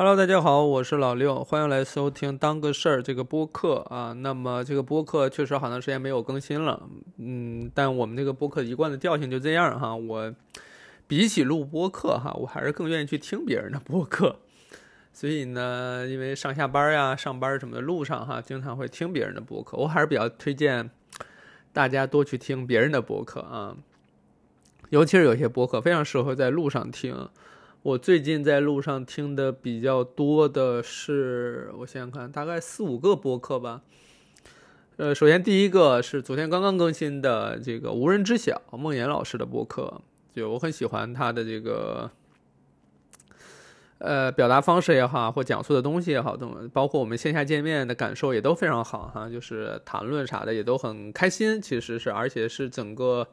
Hello，大家好，我是老六，欢迎来收听当个事儿这个播客啊。那么这个播客确实好长时间没有更新了，嗯，但我们这个播客一贯的调性就这样哈。我比起录播客哈，我还是更愿意去听别人的播客。所以呢，因为上下班呀、上班什么的路上哈，经常会听别人的播客，我还是比较推荐大家多去听别人的播客啊。尤其是有些播客非常适合在路上听。我最近在路上听的比较多的是，我想想看，大概四五个播客吧。呃，首先第一个是昨天刚刚更新的这个无人知晓孟岩老师的播客，就我很喜欢他的这个，呃，表达方式也好，或讲述的东西也好，等包括我们线下见面的感受也都非常好哈，就是谈论啥的也都很开心，其实是而且是整个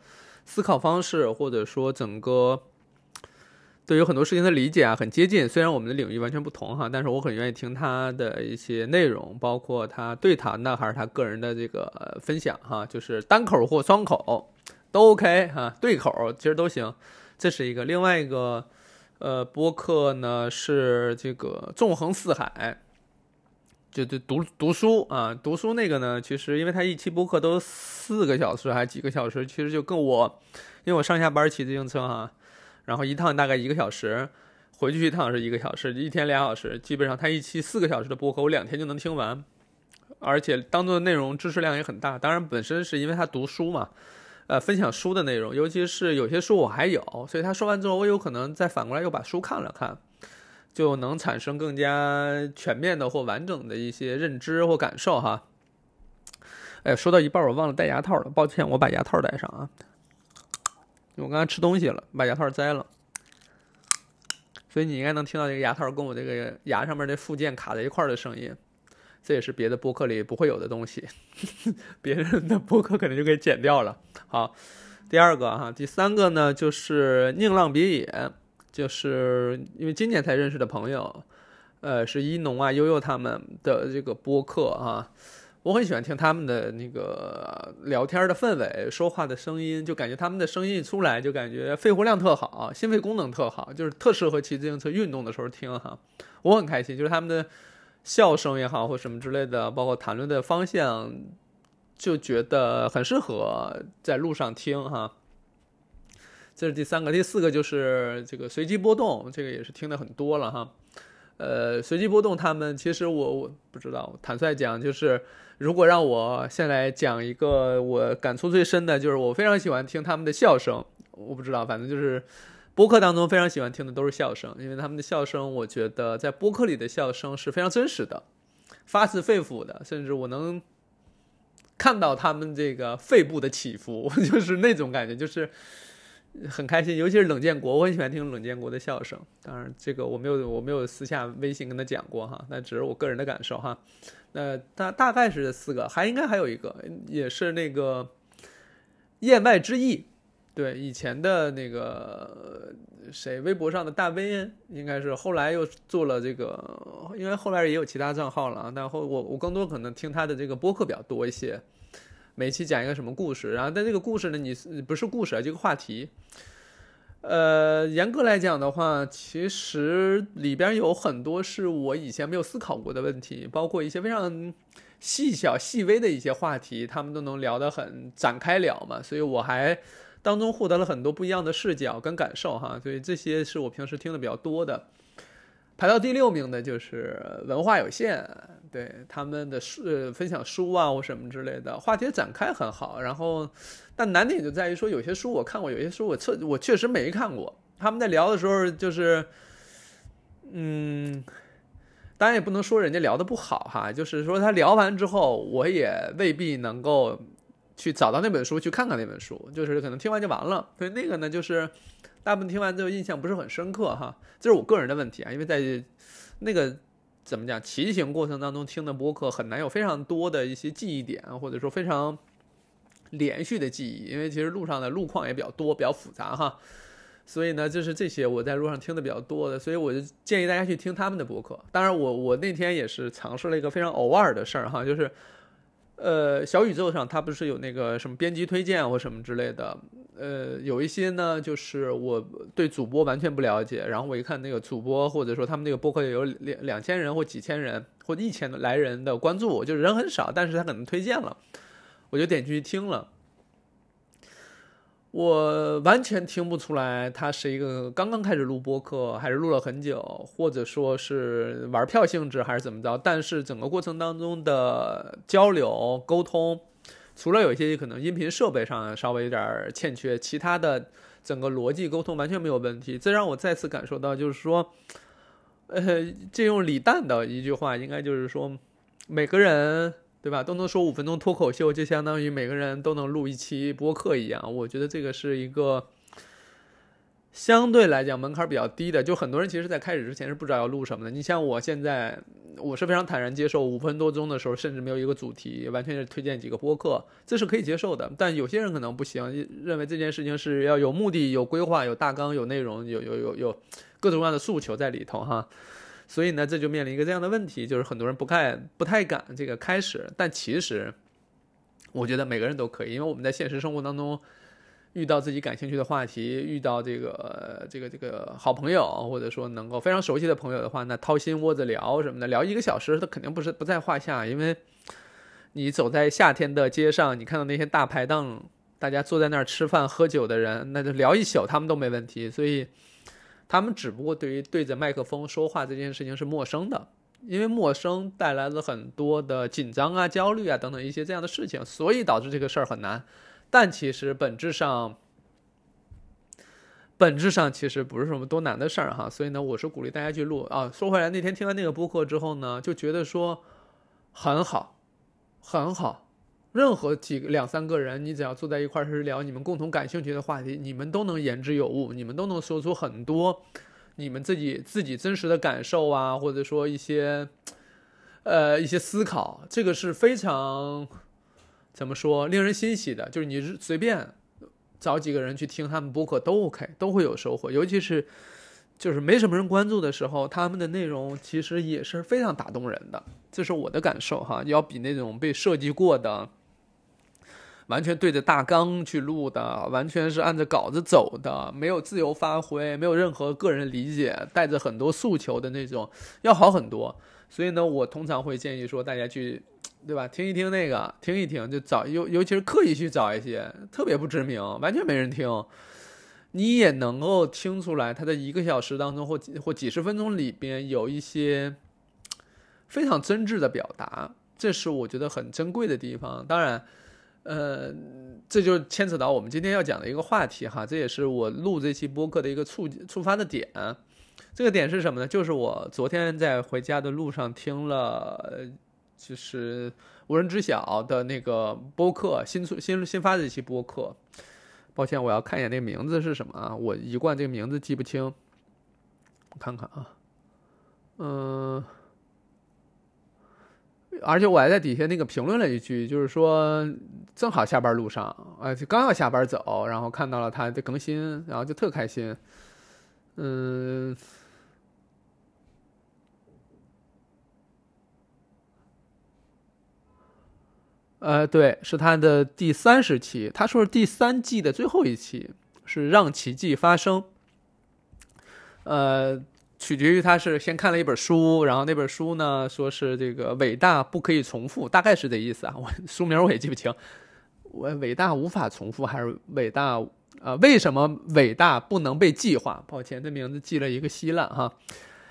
思考方式或者说整个。对于很多事情的理解啊，很接近。虽然我们的领域完全不同哈，但是我很愿意听他的一些内容，包括他对谈的，还是他个人的这个分享哈，就是单口或双口都 OK 哈，对口其实都行。这是一个另外一个呃播客呢，是这个纵横四海，就就读读书啊，读书那个呢，其实因为他一期播客都四个小时还几个小时，其实就跟我，因为我上下班骑自行车哈。然后一趟大概一个小时，回去一趟是一个小时，一天俩小时，基本上他一期四个小时的播客，我两天就能听完，而且当中的内容知识量也很大。当然，本身是因为他读书嘛，呃，分享书的内容，尤其是有些书我还有，所以他说完之后，我有可能再反过来又把书看了看，就能产生更加全面的或完整的一些认知或感受哈。哎，说到一半我忘了戴牙套了，抱歉，我把牙套戴上啊。我刚才吃东西了，把牙套摘了，所以你应该能听到这个牙套跟我这个牙上面这附件卡在一块儿的声音，这也是别的播客里不会有的东西，别人的播客可能就给剪掉了。好，第二个哈，第三个呢就是宁浪别野，就是因为今年才认识的朋友，呃，是一农啊、悠悠他们的这个播客啊。我很喜欢听他们的那个聊天的氛围，说话的声音，就感觉他们的声音一出来，就感觉肺活量特好，心肺功能特好，就是特适合骑自行车运动的时候听哈。我很开心，就是他们的笑声也好，或什么之类的，包括谈论的方向，就觉得很适合在路上听哈。这是第三个，第四个就是这个随机波动，这个也是听的很多了哈。呃，随机波动，他们其实我我不知道，坦率讲，就是如果让我先来讲一个我感触最深的，就是我非常喜欢听他们的笑声。我不知道，反正就是播客当中非常喜欢听的都是笑声，因为他们的笑声，我觉得在播客里的笑声是非常真实的，发自肺腑的，甚至我能看到他们这个肺部的起伏，就是那种感觉，就是。很开心，尤其是冷建国，我很喜欢听冷建国的笑声。当然，这个我没有，我没有私下微信跟他讲过哈，那只是我个人的感受哈。那大大概是四个，还应该还有一个，也是那个言外之意。对，以前的那个谁，微博上的大 V，应该是后来又做了这个，因为后来也有其他账号了啊。但后我我更多可能听他的这个播客比较多一些。每期讲一个什么故事，然后但这个故事呢，你不是故事啊，这个话题，呃，严格来讲的话，其实里边有很多是我以前没有思考过的问题，包括一些非常细小细微的一些话题，他们都能聊得很展开了嘛，所以我还当中获得了很多不一样的视角跟感受哈，所以这些是我平时听的比较多的。排到第六名的就是文化有限，对他们的书分享书啊或什么之类的，话题展开很好。然后，但难点就在于说，有些书我看过，有些书我确我确实没看过。他们在聊的时候，就是，嗯，当然也不能说人家聊的不好哈，就是说他聊完之后，我也未必能够去找到那本书去看看那本书，就是可能听完就完了。所以那个呢，就是。大部分听完之后印象不是很深刻哈，这是我个人的问题啊，因为在那个怎么讲骑行过程当中听的播客很难有非常多的一些记忆点，或者说非常连续的记忆，因为其实路上的路况也比较多，比较复杂哈，所以呢，就是这些我在路上听的比较多的，所以我就建议大家去听他们的播客。当然，我我那天也是尝试了一个非常偶尔的事儿哈，就是呃，小宇宙上它不是有那个什么编辑推荐或什么之类的，呃，有一些呢，就是我对主播完全不了解，然后我一看那个主播或者说他们那个播客有两两千人或几千人或一千来人的关注，就是人很少，但是他可能推荐了，我就点进去听了。我完全听不出来，他是一个刚刚开始录播客，还是录了很久，或者说是玩票性质，还是怎么着。但是整个过程当中的交流沟通，除了有一些可能音频设备上稍微有点欠缺，其他的整个逻辑沟通完全没有问题。这让我再次感受到，就是说，呃，借用李诞的一句话，应该就是说，每个人。对吧？都能说五分钟脱口秀，就相当于每个人都能录一期播客一样。我觉得这个是一个相对来讲门槛比较低的。就很多人其实，在开始之前是不知道要录什么的。你像我现在，我是非常坦然接受五分多钟的时候，甚至没有一个主题，完全是推荐几个播客，这是可以接受的。但有些人可能不行，认为这件事情是要有目的、有规划、有大纲、有内容、有有有有各种各样的诉求在里头，哈。所以呢，这就面临一个这样的问题，就是很多人不太不太敢这个开始。但其实，我觉得每个人都可以，因为我们在现实生活当中遇到自己感兴趣的话题，遇到这个这个这个好朋友，或者说能够非常熟悉的朋友的话，那掏心窝子聊什么的，聊一个小时，他肯定不是不在话下。因为你走在夏天的街上，你看到那些大排档，大家坐在那儿吃饭喝酒的人，那就聊一宿，他们都没问题。所以。他们只不过对于对着麦克风说话这件事情是陌生的，因为陌生带来了很多的紧张啊、焦虑啊等等一些这样的事情，所以导致这个事儿很难。但其实本质上，本质上其实不是什么多难的事儿哈。所以呢，我是鼓励大家去录啊。说回来，那天听完那个播客之后呢，就觉得说很好，很好。任何几个两三个人，你只要坐在一块儿是聊你们共同感兴趣的话题，你们都能言之有物，你们都能说出很多你们自己自己真实的感受啊，或者说一些呃一些思考，这个是非常怎么说令人欣喜的。就是你随便找几个人去听他们播客都 OK，都会有收获。尤其是就是没什么人关注的时候，他们的内容其实也是非常打动人的，这是我的感受哈，要比那种被设计过的。完全对着大纲去录的，完全是按着稿子走的，没有自由发挥，没有任何个人理解，带着很多诉求的那种，要好很多。所以呢，我通常会建议说，大家去，对吧？听一听那个，听一听，就找尤尤其是刻意去找一些特别不知名、完全没人听，你也能够听出来，他的一个小时当中或或几十分钟里边有一些非常真挚的表达，这是我觉得很珍贵的地方。当然。呃，这就牵扯到我们今天要讲的一个话题哈，这也是我录这期播客的一个触触发的点。这个点是什么呢？就是我昨天在回家的路上听了，就是无人知晓的那个播客新出新新发的一期播客。抱歉，我要看一眼那个名字是什么啊？我一贯这个名字记不清，我看看啊，嗯。而且我还在底下那个评论了一句，就是说正好下班路上，呃，就刚要下班走，然后看到了他的更新，然后就特开心。嗯，呃，对，是他的第三十期，他说是第三季的最后一期，是让奇迹发生。呃。取决于他是先看了一本书，然后那本书呢说是这个伟大不可以重复，大概是这意思啊。我书名我也记不清，我伟大无法重复还是伟大呃为什么伟大不能被计划？抱歉，这名字记了一个稀烂哈。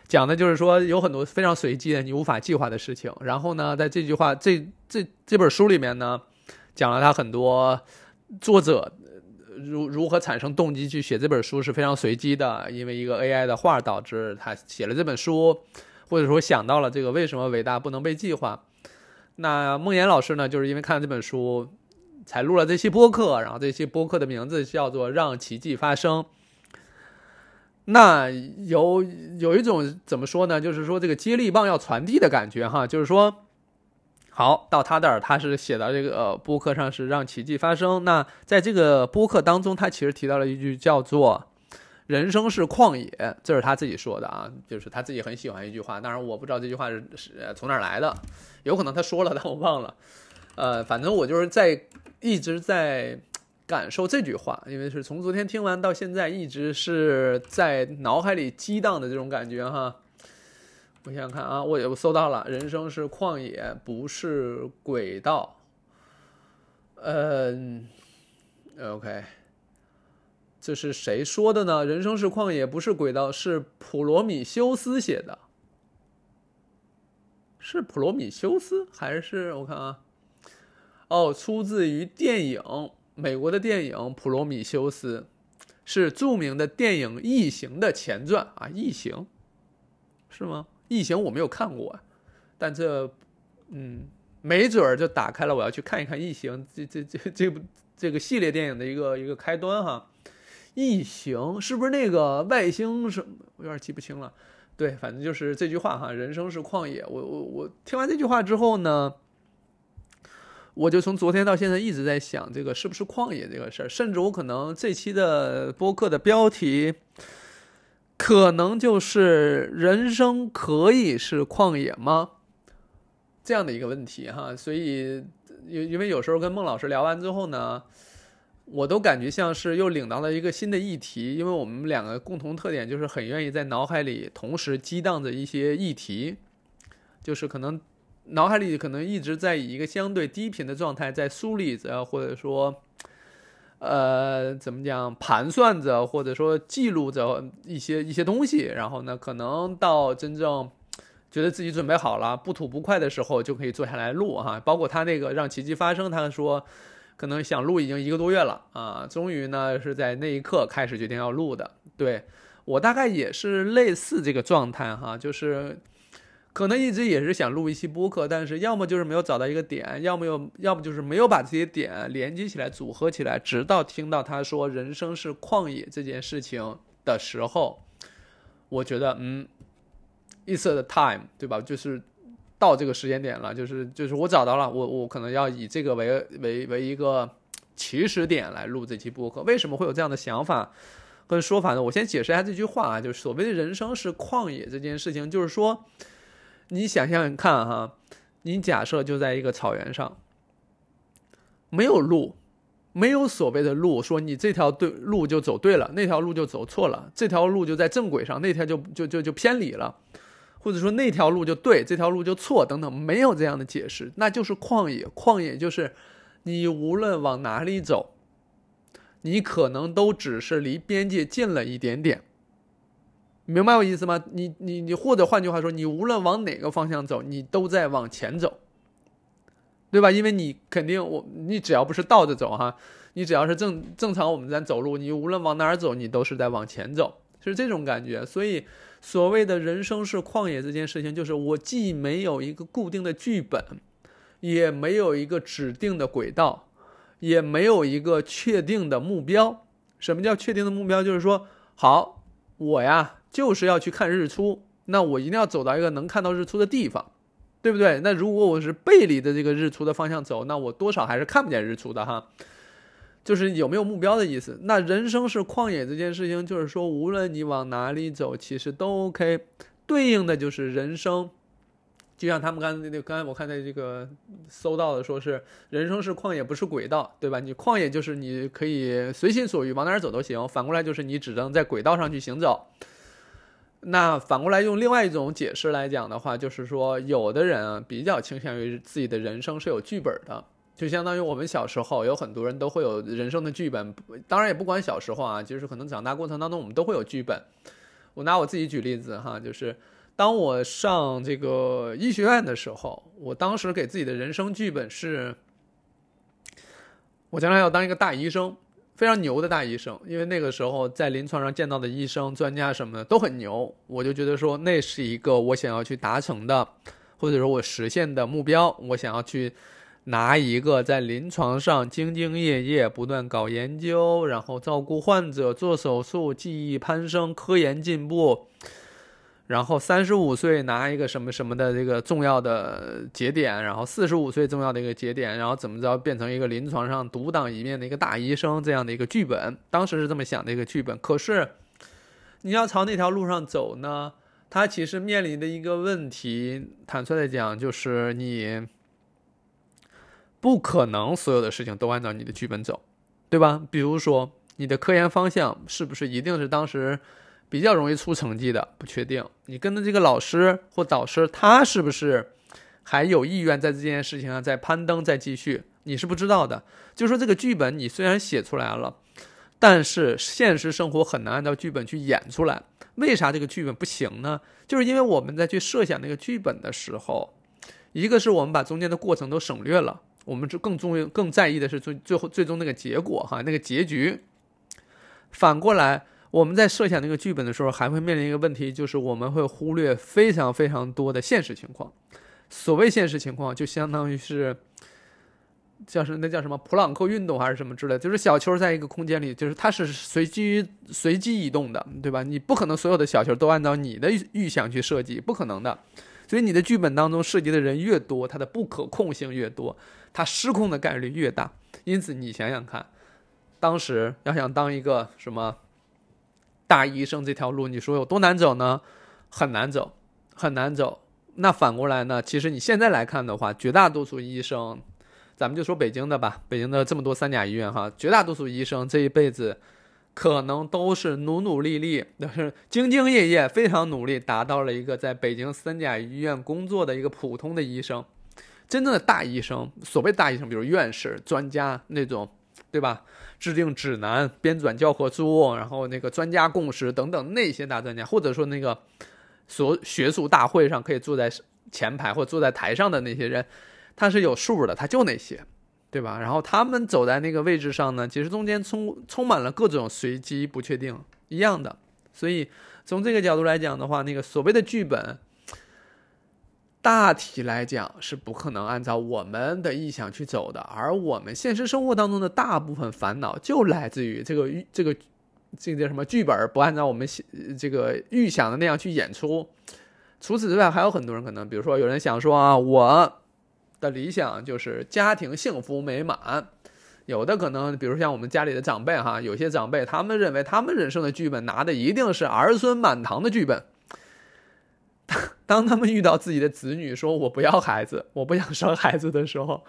讲的就是说有很多非常随机的你无法计划的事情。然后呢，在这句话这这这本书里面呢，讲了他很多作者。如如何产生动机去写这本书是非常随机的，因为一个 AI 的画导致他写了这本书，或者说想到了这个为什么伟大不能被计划。那梦岩老师呢，就是因为看了这本书，才录了这期播客，然后这期播客的名字叫做《让奇迹发生》。那有有一种怎么说呢？就是说这个接力棒要传递的感觉哈，就是说。好，到他那儿，他是写到这个播客上是让奇迹发生。那在这个播客当中，他其实提到了一句叫做“人生是旷野”，这是他自己说的啊，就是他自己很喜欢一句话。当然，我不知道这句话是是从哪儿来的，有可能他说了，但我忘了。呃，反正我就是在一直在感受这句话，因为是从昨天听完到现在，一直是在脑海里激荡的这种感觉哈。我想想看啊，我我搜到了，人生是旷野，不是轨道。嗯，OK，这是谁说的呢？人生是旷野，不是轨道，是普罗米修斯写的。是普罗米修斯还是我看啊？哦，出自于电影，美国的电影《普罗米修斯》，是著名的电影《异形》的前传啊，《异形》是吗？《异形》我没有看过，但这嗯，没准儿就打开了我要去看一看《异形》这这这这部这个系列电影的一个一个开端哈。《异形》是不是那个外星什么？我有点记不清了。对，反正就是这句话哈，人生是旷野。我我我听完这句话之后呢，我就从昨天到现在一直在想这个是不是旷野这个事儿，甚至我可能这期的播客的标题可能就是“人生可以是旷野吗？”这样的一个问题哈。所以，因因为有时候跟孟老师聊完之后呢。我都感觉像是又领到了一个新的议题，因为我们两个共同特点就是很愿意在脑海里同时激荡着一些议题，就是可能脑海里可能一直在以一个相对低频的状态在梳理着，或者说，呃，怎么讲，盘算着，或者说记录着一些一些东西，然后呢，可能到真正觉得自己准备好了，不吐不快的时候，就可以坐下来录哈。包括他那个让奇迹发生，他说。可能想录已经一个多月了啊，终于呢是在那一刻开始决定要录的。对我大概也是类似这个状态哈，就是可能一直也是想录一期播客，但是要么就是没有找到一个点，要么又要么就是没有把这些点连接起来、组合起来，直到听到他说“人生是旷野”这件事情的时候，我觉得嗯，it's the time，对吧？就是。到这个时间点了，就是就是我找到了，我我可能要以这个为为为一个起始点来录这期播客。为什么会有这样的想法跟说法呢？我先解释一下这句话啊，就是所谓的人生是旷野这件事情，就是说你想想看哈，你假设就在一个草原上，没有路，没有所谓的路，说你这条对路就走对了，那条路就走错了，这条路就在正轨上，那条就就就就偏离了。或者说那条路就对，这条路就错，等等，没有这样的解释，那就是旷野。旷野就是你无论往哪里走，你可能都只是离边界近了一点点，明白我意思吗？你你你，或者换句话说，你无论往哪个方向走，你都在往前走，对吧？因为你肯定我你只要不是倒着走哈，你只要是正正常我们在走路，你无论往哪儿走，你都是在往前走，是这种感觉，所以。所谓的人生是旷野这件事情，就是我既没有一个固定的剧本，也没有一个指定的轨道，也没有一个确定的目标。什么叫确定的目标？就是说，好，我呀就是要去看日出，那我一定要走到一个能看到日出的地方，对不对？那如果我是背离的这个日出的方向走，那我多少还是看不见日出的哈。就是有没有目标的意思。那人生是旷野这件事情，就是说，无论你往哪里走，其实都 OK。对应的就是人生，就像他们刚才那刚才我看在这个搜到的，说是人生是旷野，不是轨道，对吧？你旷野就是你可以随心所欲往哪儿走都行，反过来就是你只能在轨道上去行走。那反过来用另外一种解释来讲的话，就是说，有的人啊比较倾向于自己的人生是有剧本的。就相当于我们小时候有很多人都会有人生的剧本，当然也不管小时候啊，就是可能长大过程当中我们都会有剧本。我拿我自己举例子哈，就是当我上这个医学院的时候，我当时给自己的人生剧本是，我将来要当一个大医生，非常牛的大医生，因为那个时候在临床上见到的医生、专家什么的都很牛，我就觉得说那是一个我想要去达成的，或者说我实现的目标，我想要去。拿一个在临床上兢兢业业、不断搞研究，然后照顾患者、做手术、技艺攀升、科研进步，然后三十五岁拿一个什么什么的这个重要的节点，然后四十五岁重要的一个节点，然后怎么着变成一个临床上独当一面的一个大医生这样的一个剧本，当时是这么想的一个剧本。可是你要朝那条路上走呢，它其实面临的一个问题，坦率的讲，就是你。不可能所有的事情都按照你的剧本走，对吧？比如说你的科研方向是不是一定是当时比较容易出成绩的？不确定。你跟的这个老师或导师，他是不是还有意愿在这件事情上再攀登、再继续？你是不知道的。就说这个剧本你虽然写出来了，但是现实生活很难按照剧本去演出来。为啥这个剧本不行呢？就是因为我们在去设想那个剧本的时候，一个是我们把中间的过程都省略了，我们就更重更在意的是最最后最终那个结果哈，那个结局。反过来，我们在设想那个剧本的时候，还会面临一个问题，就是我们会忽略非常非常多的现实情况。所谓现实情况，就相当于是。叫什那叫什么普朗克运动还是什么之类，就是小球在一个空间里，就是它是随机随机移动的，对吧？你不可能所有的小球都按照你的预想去设计，不可能的。所以你的剧本当中涉及的人越多，它的不可控性越多，它失控的概率越大。因此你想想看，当时要想当一个什么大医生这条路，你说有多难走呢？很难走，很难走。那反过来呢？其实你现在来看的话，绝大多数医生。咱们就说北京的吧，北京的这么多三甲医院哈，绝大多数医生这一辈子可能都是努努力力，都是兢兢业业，非常努力，达到了一个在北京三甲医院工作的一个普通的医生。真正的大医生，所谓大医生，比如院士、专家那种，对吧？制定指南、编纂教科书，然后那个专家共识等等那些大专家，或者说那个所学术大会上可以坐在前排或坐在台上的那些人。他是有数的，他就那些，对吧？然后他们走在那个位置上呢，其实中间充充满了各种随机不确定，一样的。所以从这个角度来讲的话，那个所谓的剧本，大体来讲是不可能按照我们的意向去走的。而我们现实生活当中的大部分烦恼，就来自于这个这个这个叫什么剧本不按照我们这个预想的那样去演出。除此之外，还有很多人可能，比如说有人想说啊，我。的理想就是家庭幸福美满，有的可能，比如像我们家里的长辈哈，有些长辈他们认为他们人生的剧本拿的一定是儿孙满堂的剧本。当他们遇到自己的子女说“我不要孩子，我不想生孩子”的时候，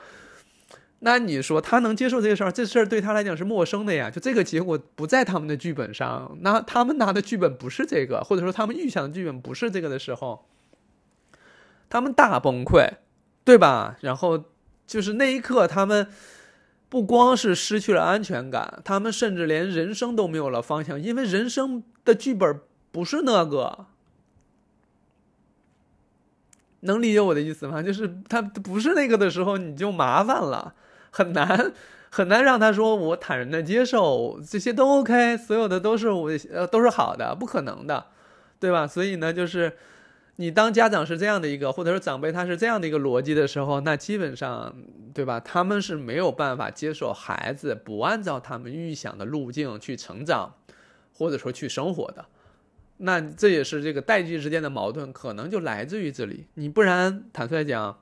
那你说他能接受这个事儿？这事儿对他来讲是陌生的呀，就这个结果不在他们的剧本上，那他们拿的剧本不是这个，或者说他们预想的剧本不是这个的时候，他们大崩溃。对吧？然后就是那一刻，他们不光是失去了安全感，他们甚至连人生都没有了方向，因为人生的剧本不是那个。能理解我的意思吗？就是他不是那个的时候，你就麻烦了，很难很难让他说我坦然的接受这些都 OK，所有的都是我呃都是好的，不可能的，对吧？所以呢，就是。你当家长是这样的一个，或者说长辈他是这样的一个逻辑的时候，那基本上，对吧？他们是没有办法接受孩子不按照他们预想的路径去成长，或者说去生活的。那这也是这个代际之间的矛盾，可能就来自于这里。你不然，坦率讲，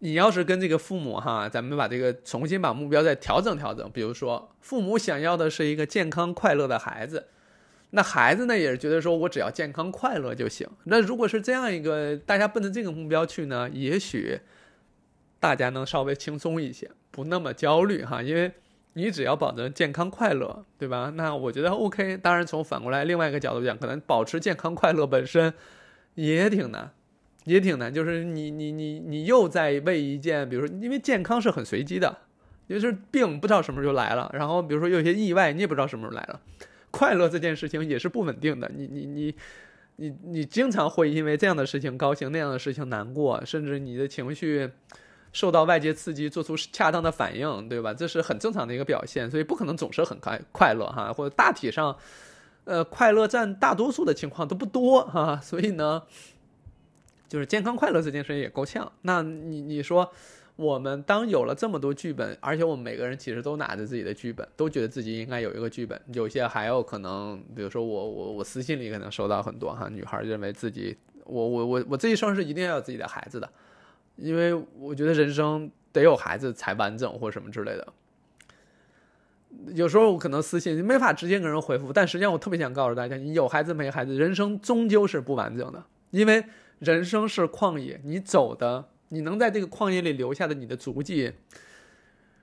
你要是跟这个父母哈，咱们把这个重新把目标再调整调整，比如说，父母想要的是一个健康快乐的孩子。那孩子呢，也是觉得说我只要健康快乐就行。那如果是这样一个大家奔着这个目标去呢，也许大家能稍微轻松一些，不那么焦虑哈。因为你只要保证健康快乐，对吧？那我觉得 OK。当然，从反过来另外一个角度讲，可能保持健康快乐本身也挺难，也挺难。就是你你你你又在为一件，比如说，因为健康是很随机的，就是病不知道什么时候就来了，然后比如说有些意外，你也不知道什么时候来了。快乐这件事情也是不稳定的，你你你你你经常会因为这样的事情高兴，那样的事情难过，甚至你的情绪受到外界刺激，做出恰当的反应，对吧？这是很正常的一个表现，所以不可能总是很快快乐哈，或者大体上，呃，快乐占大多数的情况都不多哈，所以呢，就是健康快乐这件事情也够呛。那你你说？我们当有了这么多剧本，而且我们每个人其实都拿着自己的剧本，都觉得自己应该有一个剧本。有些还有可能，比如说我我我私信里可能收到很多哈，女孩认为自己我我我我这一生是一定要有自己的孩子的，因为我觉得人生得有孩子才完整或什么之类的。有时候我可能私信没法直接跟人回复，但实际上我特别想告诉大家，你有孩子没孩子，人生终究是不完整的，因为人生是旷野，你走的。你能在这个旷野里留下的你的足迹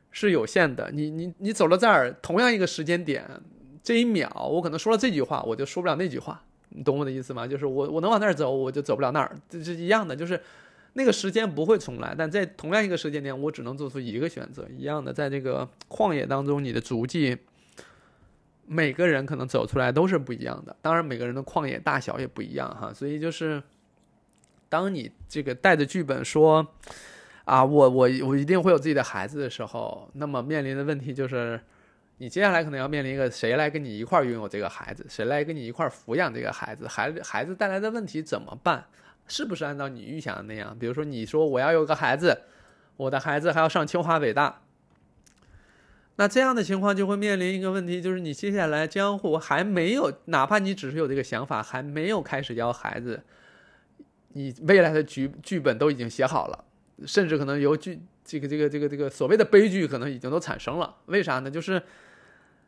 是有限的。你你你走到这儿，同样一个时间点，这一秒，我可能说了这句话，我就说不了那句话。你懂我的意思吗？就是我我能往那儿走，我就走不了那儿，这是一样的。就是那个时间不会重来，但在同样一个时间点，我只能做出一个选择。一样的，在这个旷野当中，你的足迹，每个人可能走出来都是不一样的。当然，每个人的旷野大小也不一样哈。所以就是，当你这个带着剧本说啊，我我我一定会有自己的孩子的时候，那么面临的问题就是。你接下来可能要面临一个谁来跟你一块拥有这个孩子，谁来跟你一块抚养这个孩子，孩子孩子带来的问题怎么办？是不是按照你预想的那样？比如说，你说我要有个孩子，我的孩子还要上清华北大，那这样的情况就会面临一个问题，就是你接下来江湖还没有，哪怕你只是有这个想法，还没有开始要孩子，你未来的剧剧本都已经写好了，甚至可能由剧这个这个这个这个所谓的悲剧可能已经都产生了。为啥呢？就是。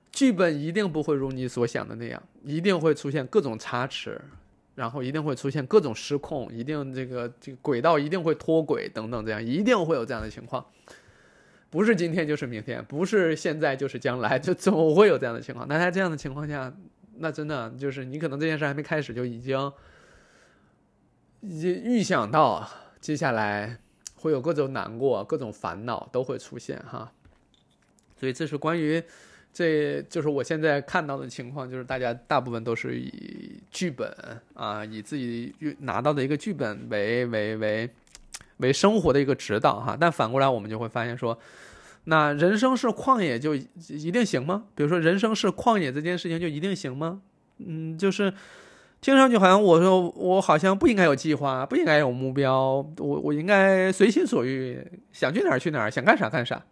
剧本一定不会如你所想的那样，一定会出现各种差池，然后一定会出现各种失控，一定这个这个轨道一定会脱轨等等，这样一定会有这样的情况，不是今天就是明天，不是现在就是将来，就总会有这样的情况。那在这样的情况下，那真的就是你可能这件事还没开始就已经已经预想到接下来会有各种难过、各种烦恼都会出现哈，所以这是关于。这就是我现在看到的情况，就是大家大部分都是以剧本啊，以自己拿到的一个剧本为为为为生活的一个指导哈。但反过来，我们就会发现说，那人生是旷野就一定行吗？比如说，人生是旷野这件事情就一定行吗？嗯，就是听上去好像我说我好像不应该有计划，不应该有目标，我我应该随心所欲，想去哪儿去哪儿，想干啥干啥。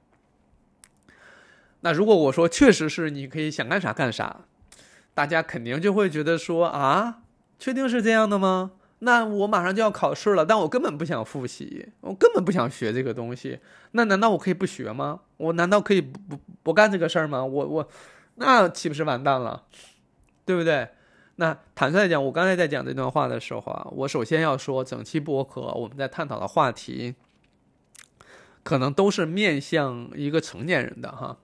那如果我说确实是你可以想干啥干啥，大家肯定就会觉得说啊，确定是这样的吗？那我马上就要考试了，但我根本不想复习，我根本不想学这个东西。那难道我可以不学吗？我难道可以不不不干这个事儿吗？我我那岂不是完蛋了？对不对？那坦率讲，我刚才在讲这段话的时候啊，我首先要说，整期播客我们在探讨的话题，可能都是面向一个成年人的哈。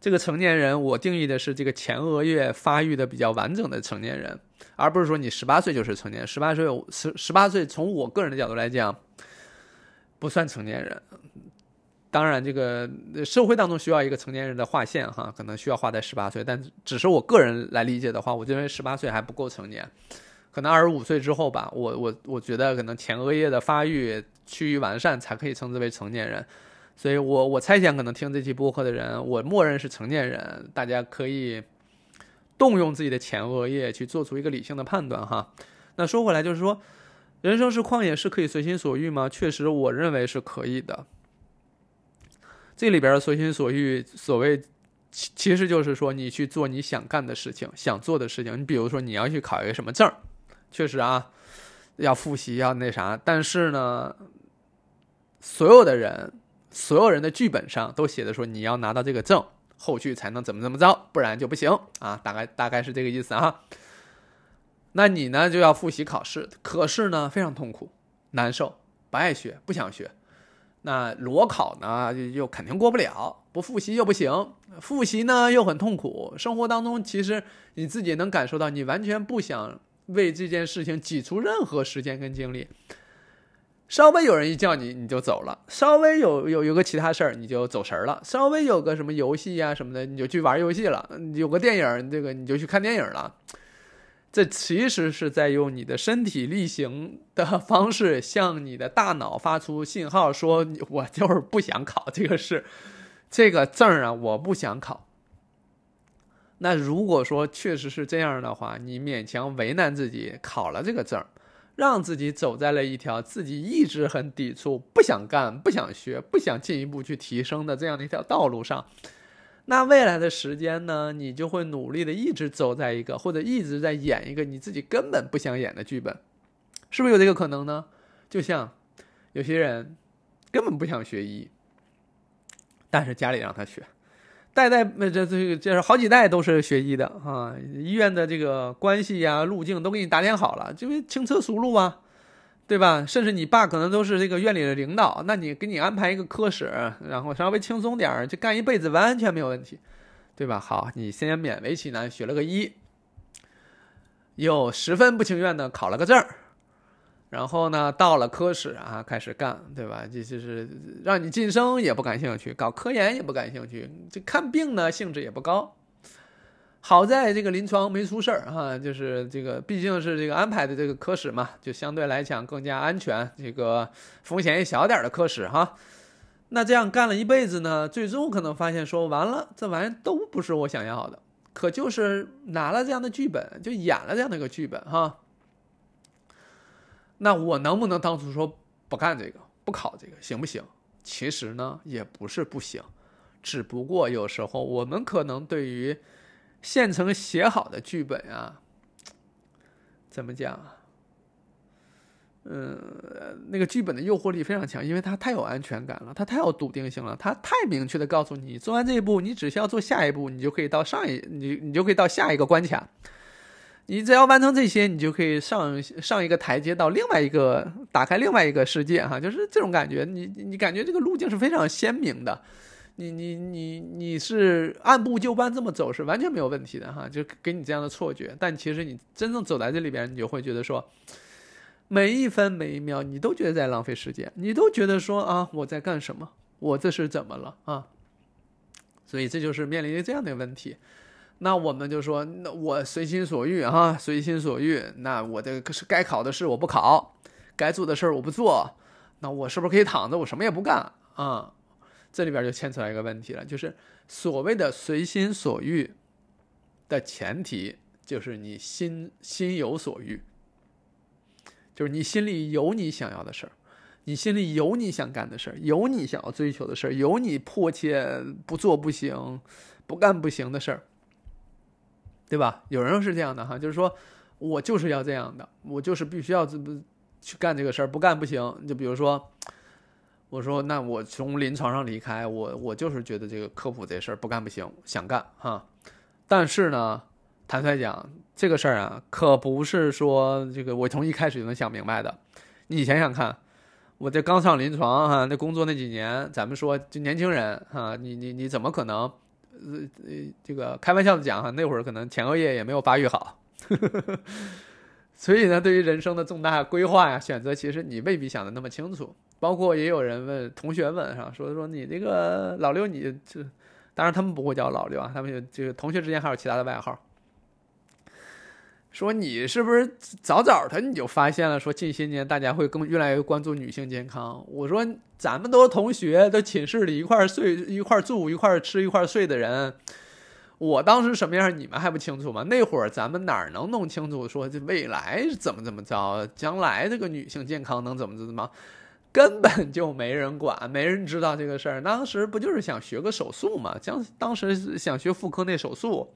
这个成年人，我定义的是这个前额叶发育的比较完整的成年人，而不是说你十八岁就是成年。十八岁十十八岁，从我个人的角度来讲，不算成年人。当然，这个社会当中需要一个成年人的划线哈，可能需要划在十八岁，但只是我个人来理解的话，我认为十八岁还不够成年，可能二十五岁之后吧，我我我觉得可能前额叶的发育趋于完善，才可以称之为成年人。所以，我我猜想，可能听这期播客的人，我默认是成年人，大家可以动用自己的前额叶去做出一个理性的判断哈。那说回来，就是说，人生是旷野，是可以随心所欲吗？确实，我认为是可以的。这里边的随心所欲，所谓其其实就是说，你去做你想干的事情，想做的事情。你比如说，你要去考一个什么证确实啊，要复习，要那啥。但是呢，所有的人。所有人的剧本上都写的说你要拿到这个证，后续才能怎么怎么着，不然就不行啊！大概大概是这个意思啊。那你呢就要复习考试，可是呢非常痛苦、难受，不爱学，不想学。那裸考呢又肯定过不了，不复习又不行，复习呢又很痛苦。生活当中其实你自己能感受到，你完全不想为这件事情挤出任何时间跟精力。稍微有人一叫你，你就走了；稍微有有有个其他事儿，你就走神儿了；稍微有个什么游戏呀什么的，你就去玩游戏了；有个电影，这个你就去看电影了。这其实是在用你的身体力行的方式，向你的大脑发出信号，说我就是不想考这个试，这个证啊，我不想考。那如果说确实是这样的话，你勉强为难自己考了这个证。让自己走在了一条自己一直很抵触、不想干、不想学、不想进一步去提升的这样的一条道路上，那未来的时间呢，你就会努力的一直走在一个，或者一直在演一个你自己根本不想演的剧本，是不是有这个可能呢？就像有些人根本不想学医，但是家里让他学。代代那这这个这是好几代都是学医的啊，医院的这个关系呀、路径都给你打点好了，就是轻车熟路啊。对吧？甚至你爸可能都是这个院里的领导，那你给你安排一个科室，然后稍微轻松点，就干一辈子完全没有问题，对吧？好，你先勉为其难学了个医，又十分不情愿的考了个证儿。然后呢，到了科室啊，开始干，对吧？这就是让你晋升也不感兴趣，搞科研也不感兴趣，这看病呢兴致也不高。好在这个临床没出事儿哈，就是这个毕竟是这个安排的这个科室嘛，就相对来讲更加安全，这个风险也小点的科室哈。那这样干了一辈子呢，最终可能发现说完了，这玩意都不是我想要的，可就是拿了这样的剧本，就演了这样的一个剧本哈。那我能不能当初说不干这个，不考这个，行不行？其实呢，也不是不行，只不过有时候我们可能对于现成写好的剧本啊，怎么讲啊？嗯，那个剧本的诱惑力非常强，因为它太有安全感了，它太有笃定性了，它太明确的告诉你，做完这一步，你只需要做下一步，你就可以到上一，你你就可以到下一个关卡。你只要完成这些，你就可以上上一个台阶，到另外一个打开另外一个世界哈，就是这种感觉。你你感觉这个路径是非常鲜明的，你你你你是按部就班这么走是完全没有问题的哈，就给你这样的错觉。但其实你真正走在这里边，你就会觉得说，每一分每一秒你都觉得在浪费时间，你都觉得说啊我在干什么？我这是怎么了啊？所以这就是面临着这样的问题。那我们就说，那我随心所欲哈，随心所欲。那我这个是该考的试我不考，该做的事儿我不做，那我是不是可以躺着，我什么也不干啊？这里边就牵扯到一个问题了，就是所谓的随心所欲的前提，就是你心心有所欲，就是你心里有你想要的事儿，你心里有你想干的事儿，有你想要追求的事儿，有你迫切不做不行、不干不行的事儿。对吧？有人是这样的哈，就是说我就是要这样的，我就是必须要这么去干这个事儿，不干不行。就比如说，我说那我从临床上离开，我我就是觉得这个科普这事儿不干不行，想干哈。但是呢，坦率讲，这个事儿啊，可不是说这个我从一开始就能想明白的。你想想看，我这刚上临床哈，那工作那几年，咱们说就年轻人哈，你你你怎么可能？呃呃，这个开玩笑的讲哈，那会儿可能前额叶也没有发育好，所以呢，对于人生的重大规划呀、选择，其实你未必想的那么清楚。包括也有人问同学问哈，说说你这个老六，你这当然他们不会叫老六啊，他们就就是同学之间还有其他的外号。说你是不是早早的你就发现了？说近些年大家会更越来越关注女性健康。我说咱们都是同学，都寝室里一块睡、一块住、一块吃、一块睡的人，我当时什么样你们还不清楚吗？那会儿咱们哪能弄清楚说这未来怎么怎么着，将来这个女性健康能怎么怎么，根本就没人管，没人知道这个事儿。当时不就是想学个手术嘛？将当时想学妇科那手术，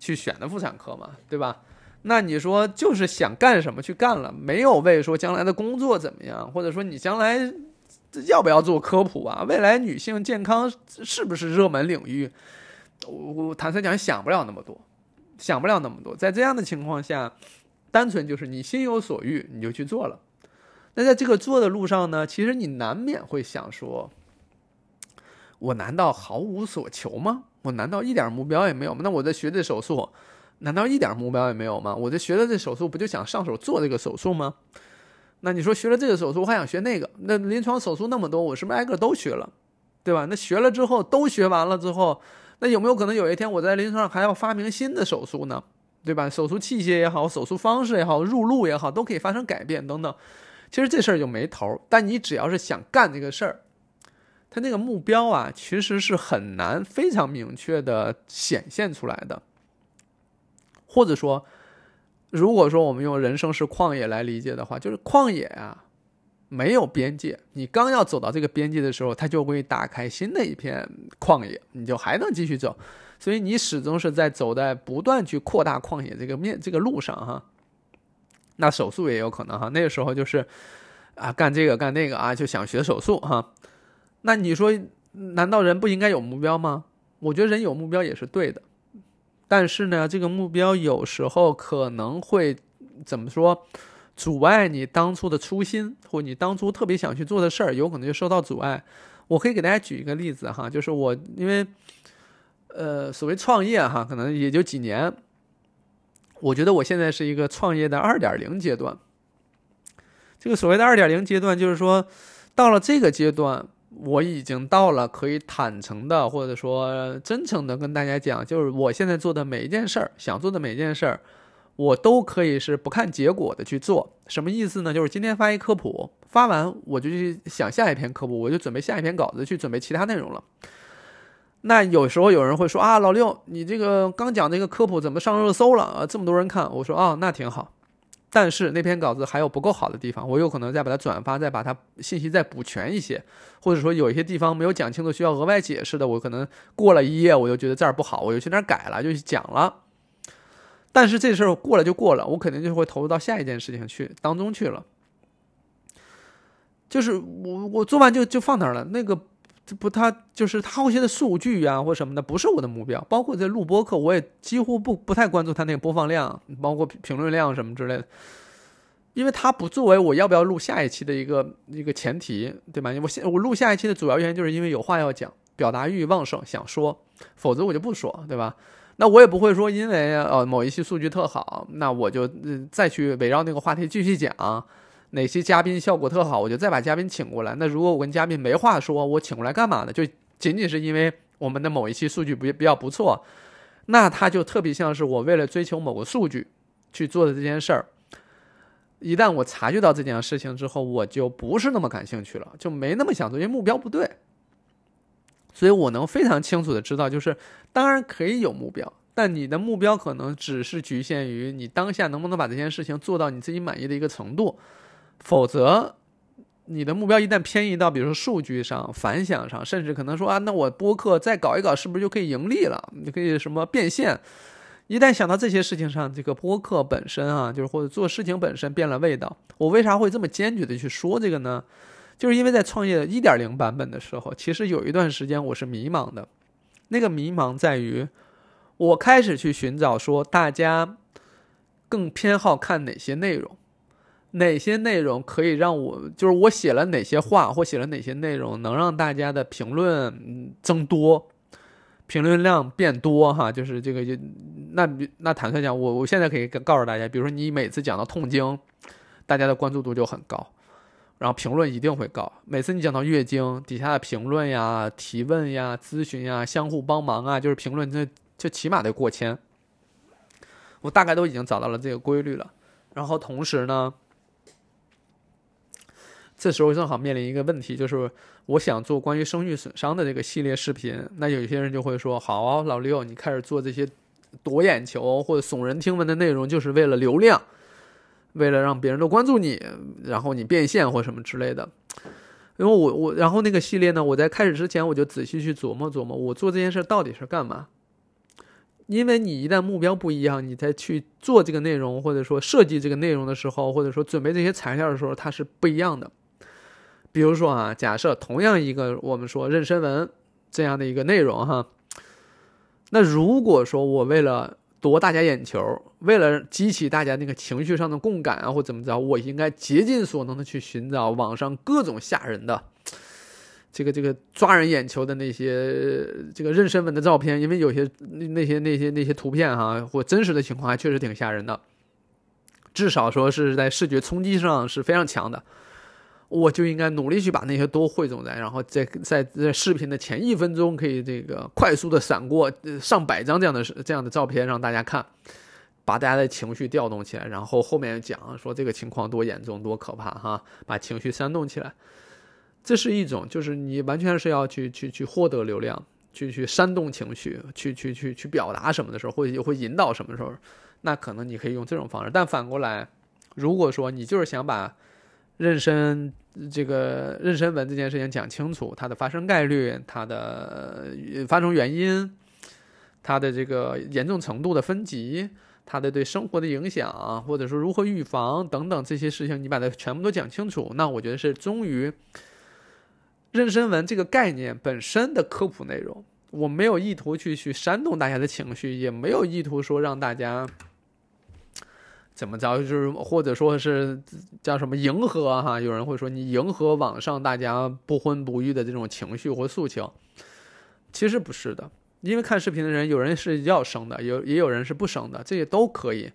去选的妇产科嘛，对吧？那你说就是想干什么去干了，没有为说将来的工作怎么样，或者说你将来要不要做科普啊？未来女性健康是不是热门领域？我我坦率讲想不了那么多，想不了那么多。在这样的情况下，单纯就是你心有所欲，你就去做了。那在这个做的路上呢，其实你难免会想说：我难道毫无所求吗？我难道一点目标也没有吗？那我在学这手术。难道一点目标也没有吗？我这学了这手术，不就想上手做这个手术吗？那你说学了这个手术，我还想学那个？那临床手术那么多，我是不是挨个都学了？对吧？那学了之后，都学完了之后，那有没有可能有一天我在临床上还要发明新的手术呢？对吧？手术器械也好，手术方式也好，入路也好，都可以发生改变等等。其实这事儿就没头。但你只要是想干这个事儿，他那个目标啊，其实是很难非常明确的显现出来的。或者说，如果说我们用人生是旷野来理解的话，就是旷野啊，没有边界。你刚要走到这个边界的时候，它就会打开新的一片旷野，你就还能继续走。所以你始终是在走在不断去扩大旷野这个面这个路上哈。那手术也有可能哈，那个时候就是啊干这个干那个啊，就想学手术哈。那你说，难道人不应该有目标吗？我觉得人有目标也是对的。但是呢，这个目标有时候可能会怎么说？阻碍你当初的初心，或你当初特别想去做的事儿，有可能就受到阻碍。我可以给大家举一个例子哈，就是我因为，呃，所谓创业哈，可能也就几年。我觉得我现在是一个创业的二点零阶段。这个所谓的二点零阶段，就是说，到了这个阶段，我已经到了可以坦诚的，或者说真诚的跟大家讲，就是我现在做的每一件事儿，想做的每一件事儿。我都可以是不看结果的去做，什么意思呢？就是今天发一科普，发完我就去想下一篇科普，我就准备下一篇稿子去准备其他内容了。那有时候有人会说啊，老六，你这个刚讲这个科普怎么上热搜了啊？这么多人看，我说啊，那挺好。但是那篇稿子还有不够好的地方，我有可能再把它转发，再把它信息再补全一些，或者说有一些地方没有讲清楚，需要额外解释的，我可能过了一页，我就觉得这儿不好，我就去那儿改了，就讲了。但是这事儿过了就过了，我肯定就会投入到下一件事情去当中去了。就是我我做完就就放那儿了，那个这不，他就是他后期的数据啊或什么的不是我的目标。包括在录播课，我也几乎不不太关注他那个播放量，包括评论量什么之类的，因为它不作为我要不要录下一期的一个一个前提，对吧？我现我录下一期的主要原因就是因为有话要讲，表达欲旺盛，想说，否则我就不说，对吧？那我也不会说，因为呃某一期数据特好，那我就再去围绕那个话题继续讲。哪些嘉宾效果特好，我就再把嘉宾请过来。那如果我跟嘉宾没话说，我请过来干嘛呢？就仅仅是因为我们的某一期数据不比较不错，那他就特别像是我为了追求某个数据去做的这件事儿。一旦我察觉到这件事情之后，我就不是那么感兴趣了，就没那么想做，因为目标不对。所以我能非常清楚的知道，就是当然可以有目标，但你的目标可能只是局限于你当下能不能把这件事情做到你自己满意的一个程度，否则你的目标一旦偏移到比如说数据上、反响上，甚至可能说啊，那我播客再搞一搞，是不是就可以盈利了？你可以什么变现？一旦想到这些事情上，这个播客本身啊，就是或者做事情本身变了味道。我为啥会这么坚决的去说这个呢？就是因为在创业一点零版本的时候，其实有一段时间我是迷茫的。那个迷茫在于，我开始去寻找说大家更偏好看哪些内容，哪些内容可以让我就是我写了哪些话或写了哪些内容能让大家的评论增多，评论量变多哈。就是这个就那那坦率讲，我我现在可以告诉大家，比如说你每次讲到痛经，大家的关注度就很高。然后评论一定会高。每次你讲到月经，底下的评论呀、提问呀、咨询呀、相互帮忙啊，就是评论，这就起码得过千。我大概都已经找到了这个规律了。然后同时呢，这时候正好面临一个问题，就是我想做关于生育损伤的这个系列视频。那有些人就会说：“好，老六，你开始做这些夺眼球或者耸人听闻的内容，就是为了流量。”为了让别人都关注你，然后你变现或什么之类的，因为我我然后那个系列呢，我在开始之前我就仔细去琢磨琢磨，我做这件事到底是干嘛？因为你一旦目标不一样，你再去做这个内容或者说设计这个内容的时候，或者说准备这些材料的时候，它是不一样的。比如说啊，假设同样一个我们说妊娠纹这样的一个内容哈，那如果说我为了夺大家眼球，为了激起大家那个情绪上的共感啊，或怎么着，我应该竭尽所能的去寻找网上各种吓人的，这个这个抓人眼球的那些这个妊娠纹的照片，因为有些那些那些那些图片哈，或真实的情况还确实挺吓人的，至少说是在视觉冲击上是非常强的。我就应该努力去把那些都汇总在，然后在在在视频的前一分钟可以这个快速的闪过上百张这样的这样的照片让大家看，把大家的情绪调动起来，然后后面讲说这个情况多严重多可怕哈，把情绪煽动起来，这是一种就是你完全是要去去去获得流量，去去煽动情绪，去去去去表达什么的时候，或者会引导什么时候，那可能你可以用这种方式，但反过来，如果说你就是想把妊娠这个妊娠纹这件事情讲清楚，它的发生概率、它的发生原因、它的这个严重程度的分级、它的对生活的影响，或者说如何预防等等这些事情，你把它全部都讲清楚，那我觉得是忠于妊娠纹这个概念本身的科普内容。我没有意图去去煽动大家的情绪，也没有意图说让大家。怎么着，就是或者说是叫什么迎合哈？有人会说你迎合网上大家不婚不育的这种情绪或诉求，其实不是的。因为看视频的人，有人是要生的，有也有人是不生的，这些都可以。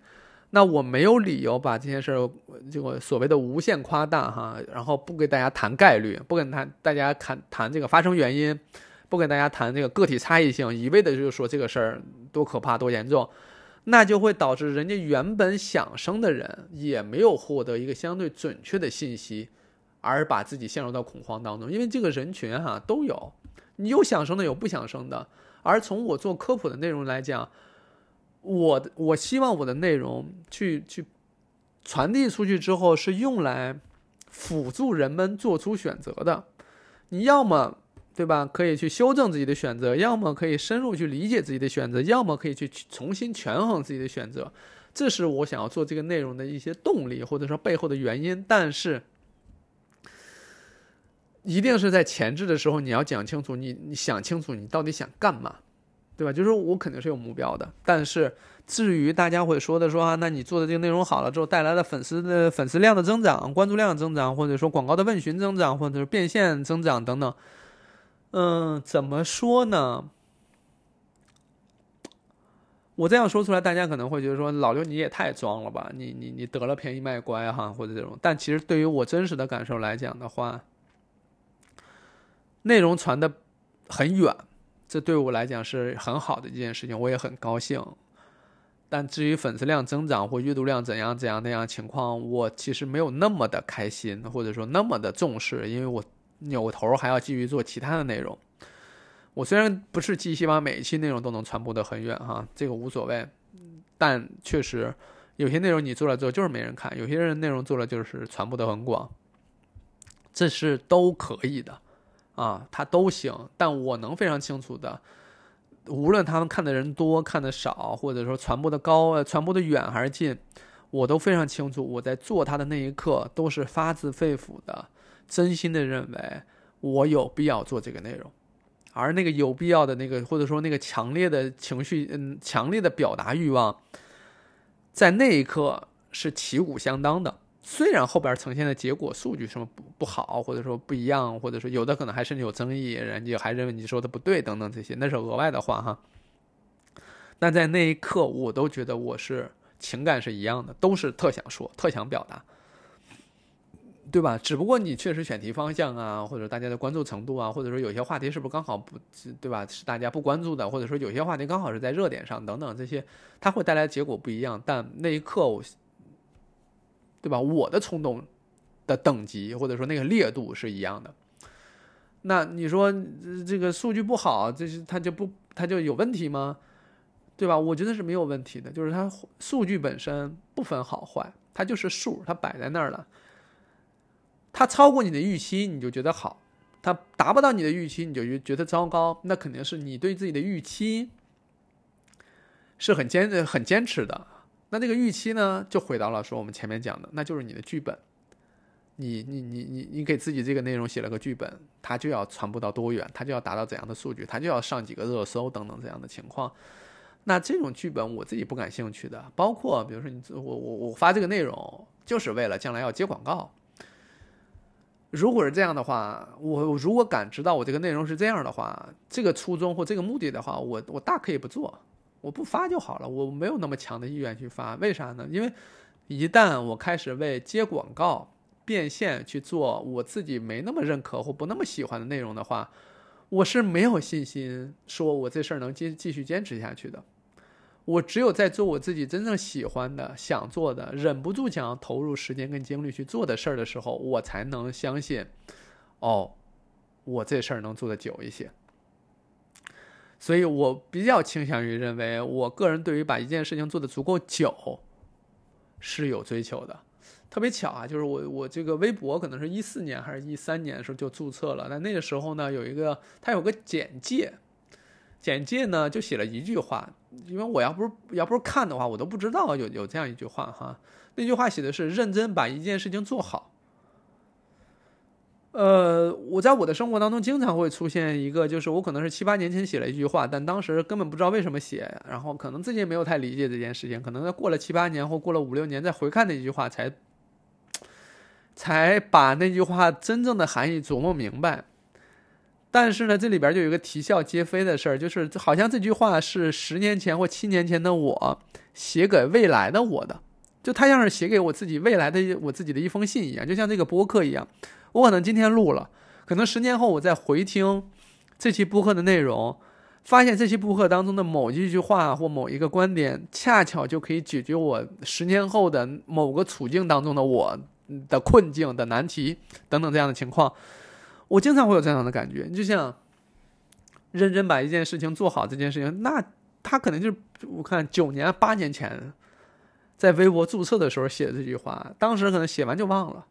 那我没有理由把这件事儿这个所谓的无限夸大哈，然后不给大家谈概率，不跟他大家谈谈这个发生原因，不跟大家谈这个个体差异性，一味的就是说这个事儿多可怕多严重。那就会导致人家原本想生的人也没有获得一个相对准确的信息，而把自己陷入到恐慌当中。因为这个人群哈都有，你有想生的，有不想生的。而从我做科普的内容来讲，我我希望我的内容去去传递出去之后，是用来辅助人们做出选择的。你要么。对吧？可以去修正自己的选择，要么可以深入去理解自己的选择，要么可以去重新权衡自己的选择。这是我想要做这个内容的一些动力，或者说背后的原因。但是，一定是在前置的时候，你要讲清楚，你你想清楚，你到底想干嘛，对吧？就是我肯定是有目标的。但是，至于大家会说的说啊，那你做的这个内容好了之后带来的粉丝的粉丝量的增长、关注量增长，或者说广告的问询增长，或者是变现增长等等。嗯，怎么说呢？我这样说出来，大家可能会觉得说老刘你也太装了吧？你你你得了便宜卖乖哈，或者这种。但其实对于我真实的感受来讲的话，内容传的很远，这对我来讲是很好的一件事情，我也很高兴。但至于粉丝量增长或阅读量怎样怎样那样情况，我其实没有那么的开心，或者说那么的重视，因为我。扭头还要继续做其他的内容。我虽然不是寄希望每一期内容都能传播的很远哈，这个无所谓。但确实有些内容你做了之后就是没人看，有些人内容做了就是传播的很广，这是都可以的啊，它都行。但我能非常清楚的，无论他们看的人多看的少，或者说传播的高、传播的远还是近，我都非常清楚，我在做它的那一刻都是发自肺腑的。真心的认为我有必要做这个内容，而那个有必要的那个或者说那个强烈的情绪，嗯，强烈的表达欲望，在那一刻是旗鼓相当的。虽然后边呈现的结果数据什么不不好，或者说不一样，或者说有的可能还甚至有争议，人家还认为你说的不对等等这些，那是额外的话哈。但在那一刻，我都觉得我是情感是一样的，都是特想说，特想表达。对吧？只不过你确实选题方向啊，或者大家的关注程度啊，或者说有些话题是不是刚好不，对吧？是大家不关注的，或者说有些话题刚好是在热点上等等这些，它会带来结果不一样。但那一刻，对吧？我的冲动的等级或者说那个烈度是一样的。那你说这个数据不好，这是它就不它就有问题吗？对吧？我觉得是没有问题的，就是它数据本身不分好坏，它就是数，它摆在那儿了。它超过你的预期，你就觉得好；它达不到你的预期，你就觉觉得糟糕。那肯定是你对自己的预期是很坚很坚持的。那这个预期呢，就回到了说我们前面讲的，那就是你的剧本。你你你你你给自己这个内容写了个剧本，它就要传播到多远，它就要达到怎样的数据，它就要上几个热搜等等这样的情况。那这种剧本我自己不感兴趣的，包括比如说你我我我发这个内容，就是为了将来要接广告。如果是这样的话，我如果感知到我这个内容是这样的话，这个初衷或这个目的的话，我我大可以不做，我不发就好了。我没有那么强的意愿去发，为啥呢？因为一旦我开始为接广告变现去做我自己没那么认可或不那么喜欢的内容的话，我是没有信心说我这事儿能继继续坚持下去的。我只有在做我自己真正喜欢的、想做的、忍不住想要投入时间跟精力去做的事儿的时候，我才能相信，哦，我这事儿能做的久一些。所以我比较倾向于认为，我个人对于把一件事情做的足够久是有追求的。特别巧啊，就是我我这个微博可能是一四年还是一三年的时候就注册了，但那个时候呢，有一个它有个简介。简介呢就写了一句话，因为我要不是要不是看的话，我都不知道有有这样一句话哈。那句话写的是认真把一件事情做好。呃，我在我的生活当中经常会出现一个，就是我可能是七八年前写了一句话，但当时根本不知道为什么写，然后可能自己也没有太理解这件事情，可能过了七八年或过了五六年再回看那句话，才才把那句话真正的含义琢磨明白。但是呢，这里边就有一个啼笑皆非的事儿，就是好像这句话是十年前或七年前的我写给未来的我的，就他像是写给我自己未来的我自己的一封信一样，就像这个播客一样。我可能今天录了，可能十年后我再回听这期播客的内容，发现这期播客当中的某一句话或某一个观点，恰巧就可以解决我十年后的某个处境当中的我的困境的难题等等这样的情况。我经常会有这样的感觉，就像认真把一件事情做好这件事情，那他可能就是我看九年八年前在微博注册的时候写的这句话，当时可能写完就忘了。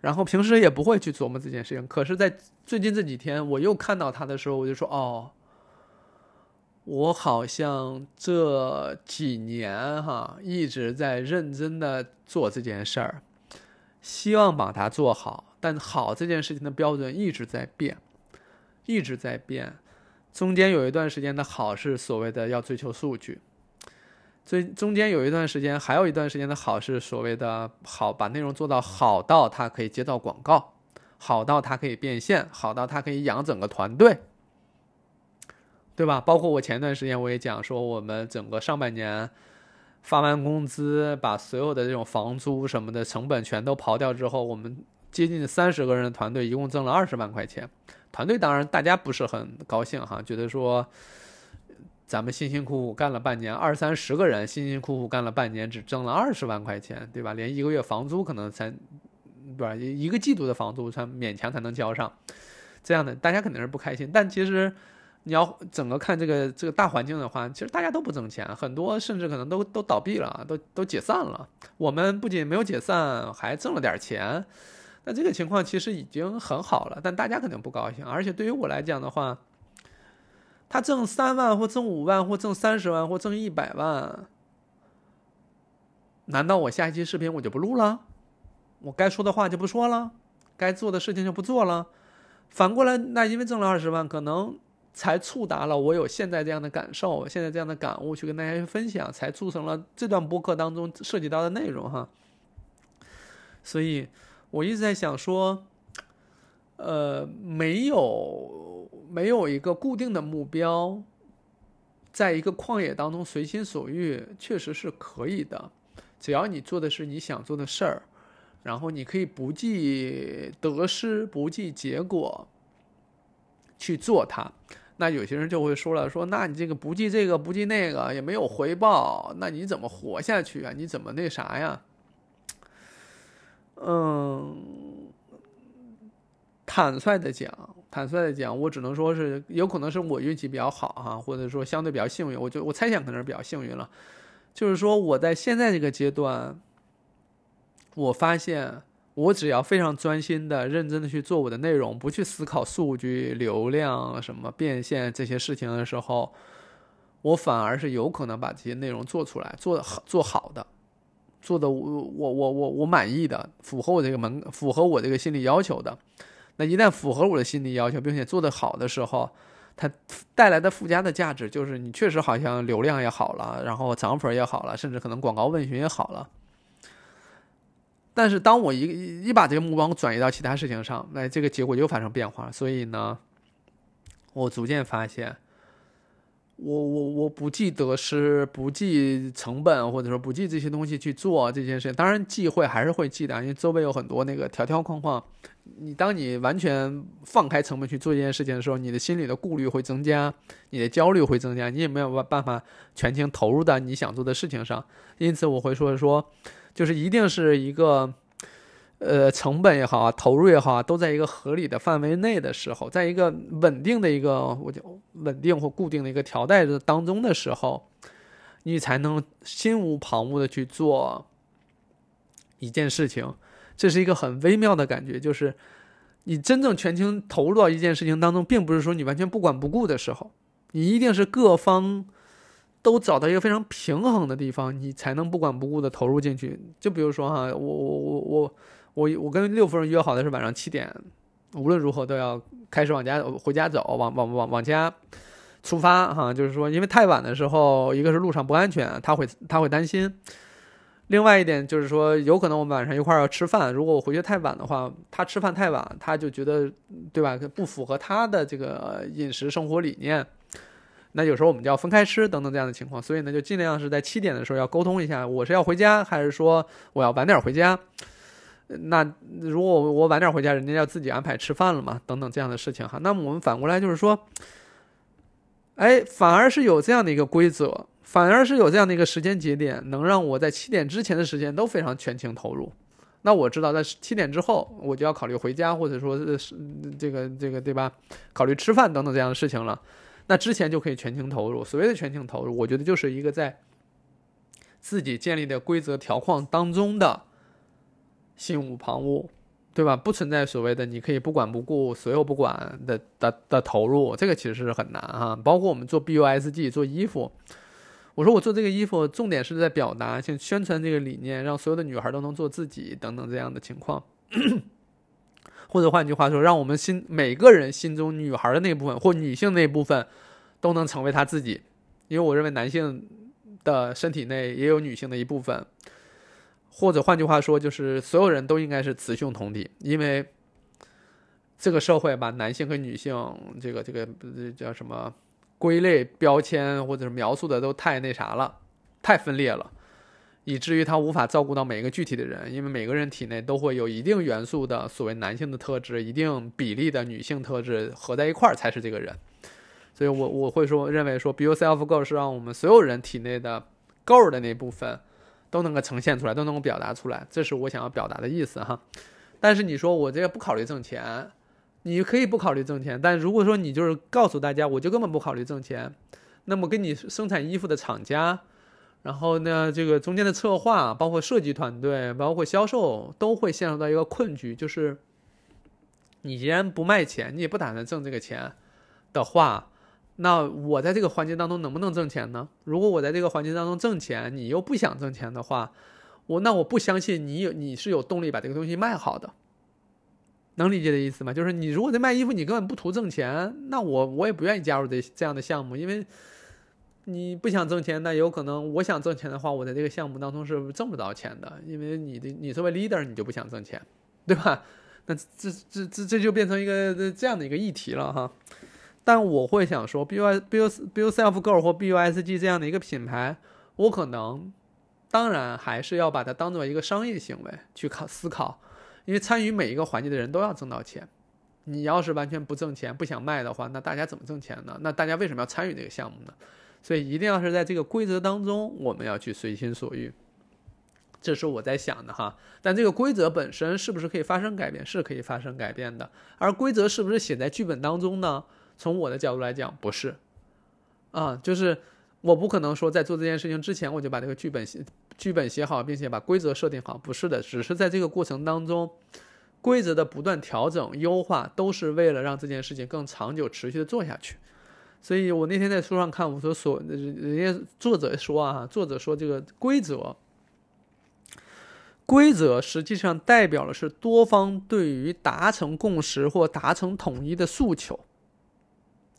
然后平时也不会去琢磨这件事情，可是，在最近这几天，我又看到他的时候，我就说：“哦，我好像这几年哈一直在认真的做这件事儿，希望把它做好。但好这件事情的标准一直在变，一直在变。中间有一段时间的好是所谓的要追求数据。”最中间有一段时间，还有一段时间的好是所谓的好，把内容做到好到它可以接到广告，好到它可以变现，好到它可以养整个团队，对吧？包括我前段时间我也讲说，我们整个上半年发完工资，把所有的这种房租什么的成本全都刨掉之后，我们接近三十个人的团队一共挣了二十万块钱。团队当然大家不是很高兴哈，觉得说。咱们辛辛苦苦干了半年，二三十个人辛辛苦苦干了半年，只挣了二十万块钱，对吧？连一个月房租可能才，对吧？一个季度的房租才勉强才能交上，这样的大家肯定是不开心。但其实你要整个看这个这个大环境的话，其实大家都不挣钱，很多甚至可能都都倒闭了，都都解散了。我们不仅没有解散，还挣了点钱。那这个情况其实已经很好了，但大家肯定不高兴。而且对于我来讲的话，他挣三万或挣五万或挣三十万或挣一百万，难道我下一期视频我就不录了？我该说的话就不说了，该做的事情就不做了？反过来，那因为挣了二十万，可能才触达了我有现在这样的感受，现在这样的感悟去跟大家去分享，才促成了这段播客当中涉及到的内容哈。所以我一直在想说，呃，没有。没有一个固定的目标，在一个旷野当中随心所欲，确实是可以的。只要你做的是你想做的事儿，然后你可以不计得失、不计结果去做它。那有些人就会说了：“说那你这个不计这个不计那个也没有回报，那你怎么活下去啊？你怎么那啥呀？”嗯，坦率的讲。坦率的讲，我只能说是有可能是我运气比较好哈，或者说相对比较幸运。我就我猜想可能是比较幸运了。就是说我在现在这个阶段，我发现我只要非常专心的、认真的去做我的内容，不去思考数据、流量什么变现这些事情的时候，我反而是有可能把这些内容做出来，做好、做好的，做的我我我我我满意的，符合我这个门、符合我这个心理要求的。那一旦符合我的心理要求，并且做得好的时候，它带来的附加的价值就是你确实好像流量也好了，然后涨粉也好了，甚至可能广告问询也好了。但是当我一一把这个目光转移到其他事情上，那这个结果又发生变化。所以呢，我逐渐发现。我我我不计得失，不计成本，或者说不计这些东西去做这件事情。当然忌讳还是会忌的，因为周围有很多那个条条框框。你当你完全放开成本去做这件事情的时候，你的心里的顾虑会增加，你的焦虑会增加，你也没有办办法全情投入到你想做的事情上。因此，我会说说，就是一定是一个。呃，成本也好啊，投入也好啊，都在一个合理的范围内的时候，在一个稳定的一个我就稳定或固定的一个条带的当中的时候，你才能心无旁骛的去做一件事情。这是一个很微妙的感觉，就是你真正全情投入到一件事情当中，并不是说你完全不管不顾的时候，你一定是各方都找到一个非常平衡的地方，你才能不管不顾的投入进去。就比如说哈，我我我我。我我跟六夫人约好的是晚上七点无论如何都要开始往家回家走，往往往往家出发哈。就是说，因为太晚的时候，一个是路上不安全，他会他会担心；另外一点就是说，有可能我们晚上一块儿要吃饭，如果我回去太晚的话，他吃饭太晚，他就觉得对吧？不符合他的这个饮食生活理念。那有时候我们就要分开吃等等这样的情况，所以呢，就尽量是在七点的时候要沟通一下，我是要回家还是说我要晚点回家。那如果我晚点回家，人家要自己安排吃饭了嘛，等等这样的事情哈。那么我们反过来就是说，哎，反而是有这样的一个规则，反而是有这样的一个时间节点，能让我在七点之前的时间都非常全情投入。那我知道在七点之后，我就要考虑回家，或者说是这个这个对吧？考虑吃饭等等这样的事情了。那之前就可以全情投入。所谓的全情投入，我觉得就是一个在自己建立的规则条框当中的心无旁骛，对吧？不存在所谓的你可以不管不顾、所有不管的的的投入，这个其实是很难哈。包括我们做 BUSG 做衣服，我说我做这个衣服，重点是在表达、像宣传这个理念，让所有的女孩都能做自己等等这样的情况。或者换句话说，让我们心每个人心中女孩的那部分或女性那部分，都能成为她自己。因为我认为男性的身体内也有女性的一部分。或者换句话说，就是所有人都应该是雌雄同体。因为这个社会把男性和女性这个这个这叫什么归类标签或者是描述的都太那啥了，太分裂了。以至于他无法照顾到每一个具体的人，因为每个人体内都会有一定元素的所谓男性的特质，一定比例的女性特质合在一块儿才是这个人。所以，我我会说，认为说，be yourself girl 是让我们所有人体内的 girl 的那部分都能够呈现出来，都能够表达出来，这是我想要表达的意思哈。但是你说我这个不考虑挣钱，你可以不考虑挣钱，但如果说你就是告诉大家，我就根本不考虑挣钱，那么跟你生产衣服的厂家。然后呢，这个中间的策划，包括设计团队，包括销售，都会陷入到一个困局，就是你既然不卖钱，你也不打算挣这个钱的话，那我在这个环节当中能不能挣钱呢？如果我在这个环节当中挣钱，你又不想挣钱的话，我那我不相信你有你是有动力把这个东西卖好的，能理解的意思吗？就是你如果在卖衣服，你根本不图挣钱，那我我也不愿意加入这这样的项目，因为。你不想挣钱，那有可能我想挣钱的话，我在这个项目当中是挣不到钱的，因为你的你作为 leader，你就不想挣钱，对吧？那这这这这就变成一个这样的一个议题了哈。但我会想说，B U B U B U Self Girl 或 B U S G 这样的一个品牌，我可能当然还是要把它当做一个商业行为去考思考，因为参与每一个环节的人都要挣到钱。你要是完全不挣钱，不想卖的话，那大家怎么挣钱呢？那大家为什么要参与这个项目呢？所以一定要是在这个规则当中，我们要去随心所欲，这是我在想的哈。但这个规则本身是不是可以发生改变？是可以发生改变的。而规则是不是写在剧本当中呢？从我的角度来讲，不是。啊，就是我不可能说在做这件事情之前，我就把这个剧本写剧本写好，并且把规则设定好。不是的，只是在这个过程当中，规则的不断调整、优化，都是为了让这件事情更长久、持续的做下去。所以我那天在书上看，我说所人家作者说啊，作者说这个规则，规则实际上代表的是多方对于达成共识或达成统一的诉求，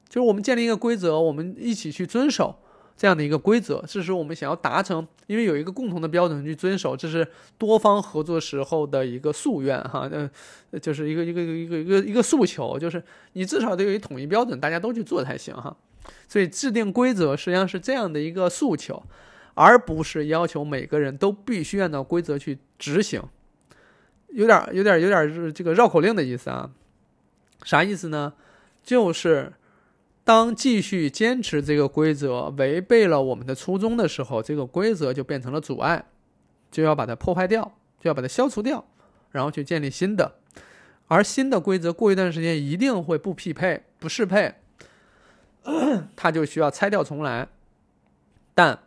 就是我们建立一个规则，我们一起去遵守。这样的一个规则，这是我们想要达成，因为有一个共同的标准去遵守，这是多方合作时候的一个夙愿哈，呃，就是一个一个一个一个一个诉求，就是你至少得有一统一标准，大家都去做才行哈。所以制定规则实际上是这样的一个诉求，而不是要求每个人都必须按照规则去执行，有点有点有点是这个绕口令的意思啊，啥意思呢？就是。当继续坚持这个规则违背了我们的初衷的时候，这个规则就变成了阻碍，就要把它破坏掉，就要把它消除掉，然后去建立新的。而新的规则过一段时间一定会不匹配、不适配，它就需要拆掉重来。但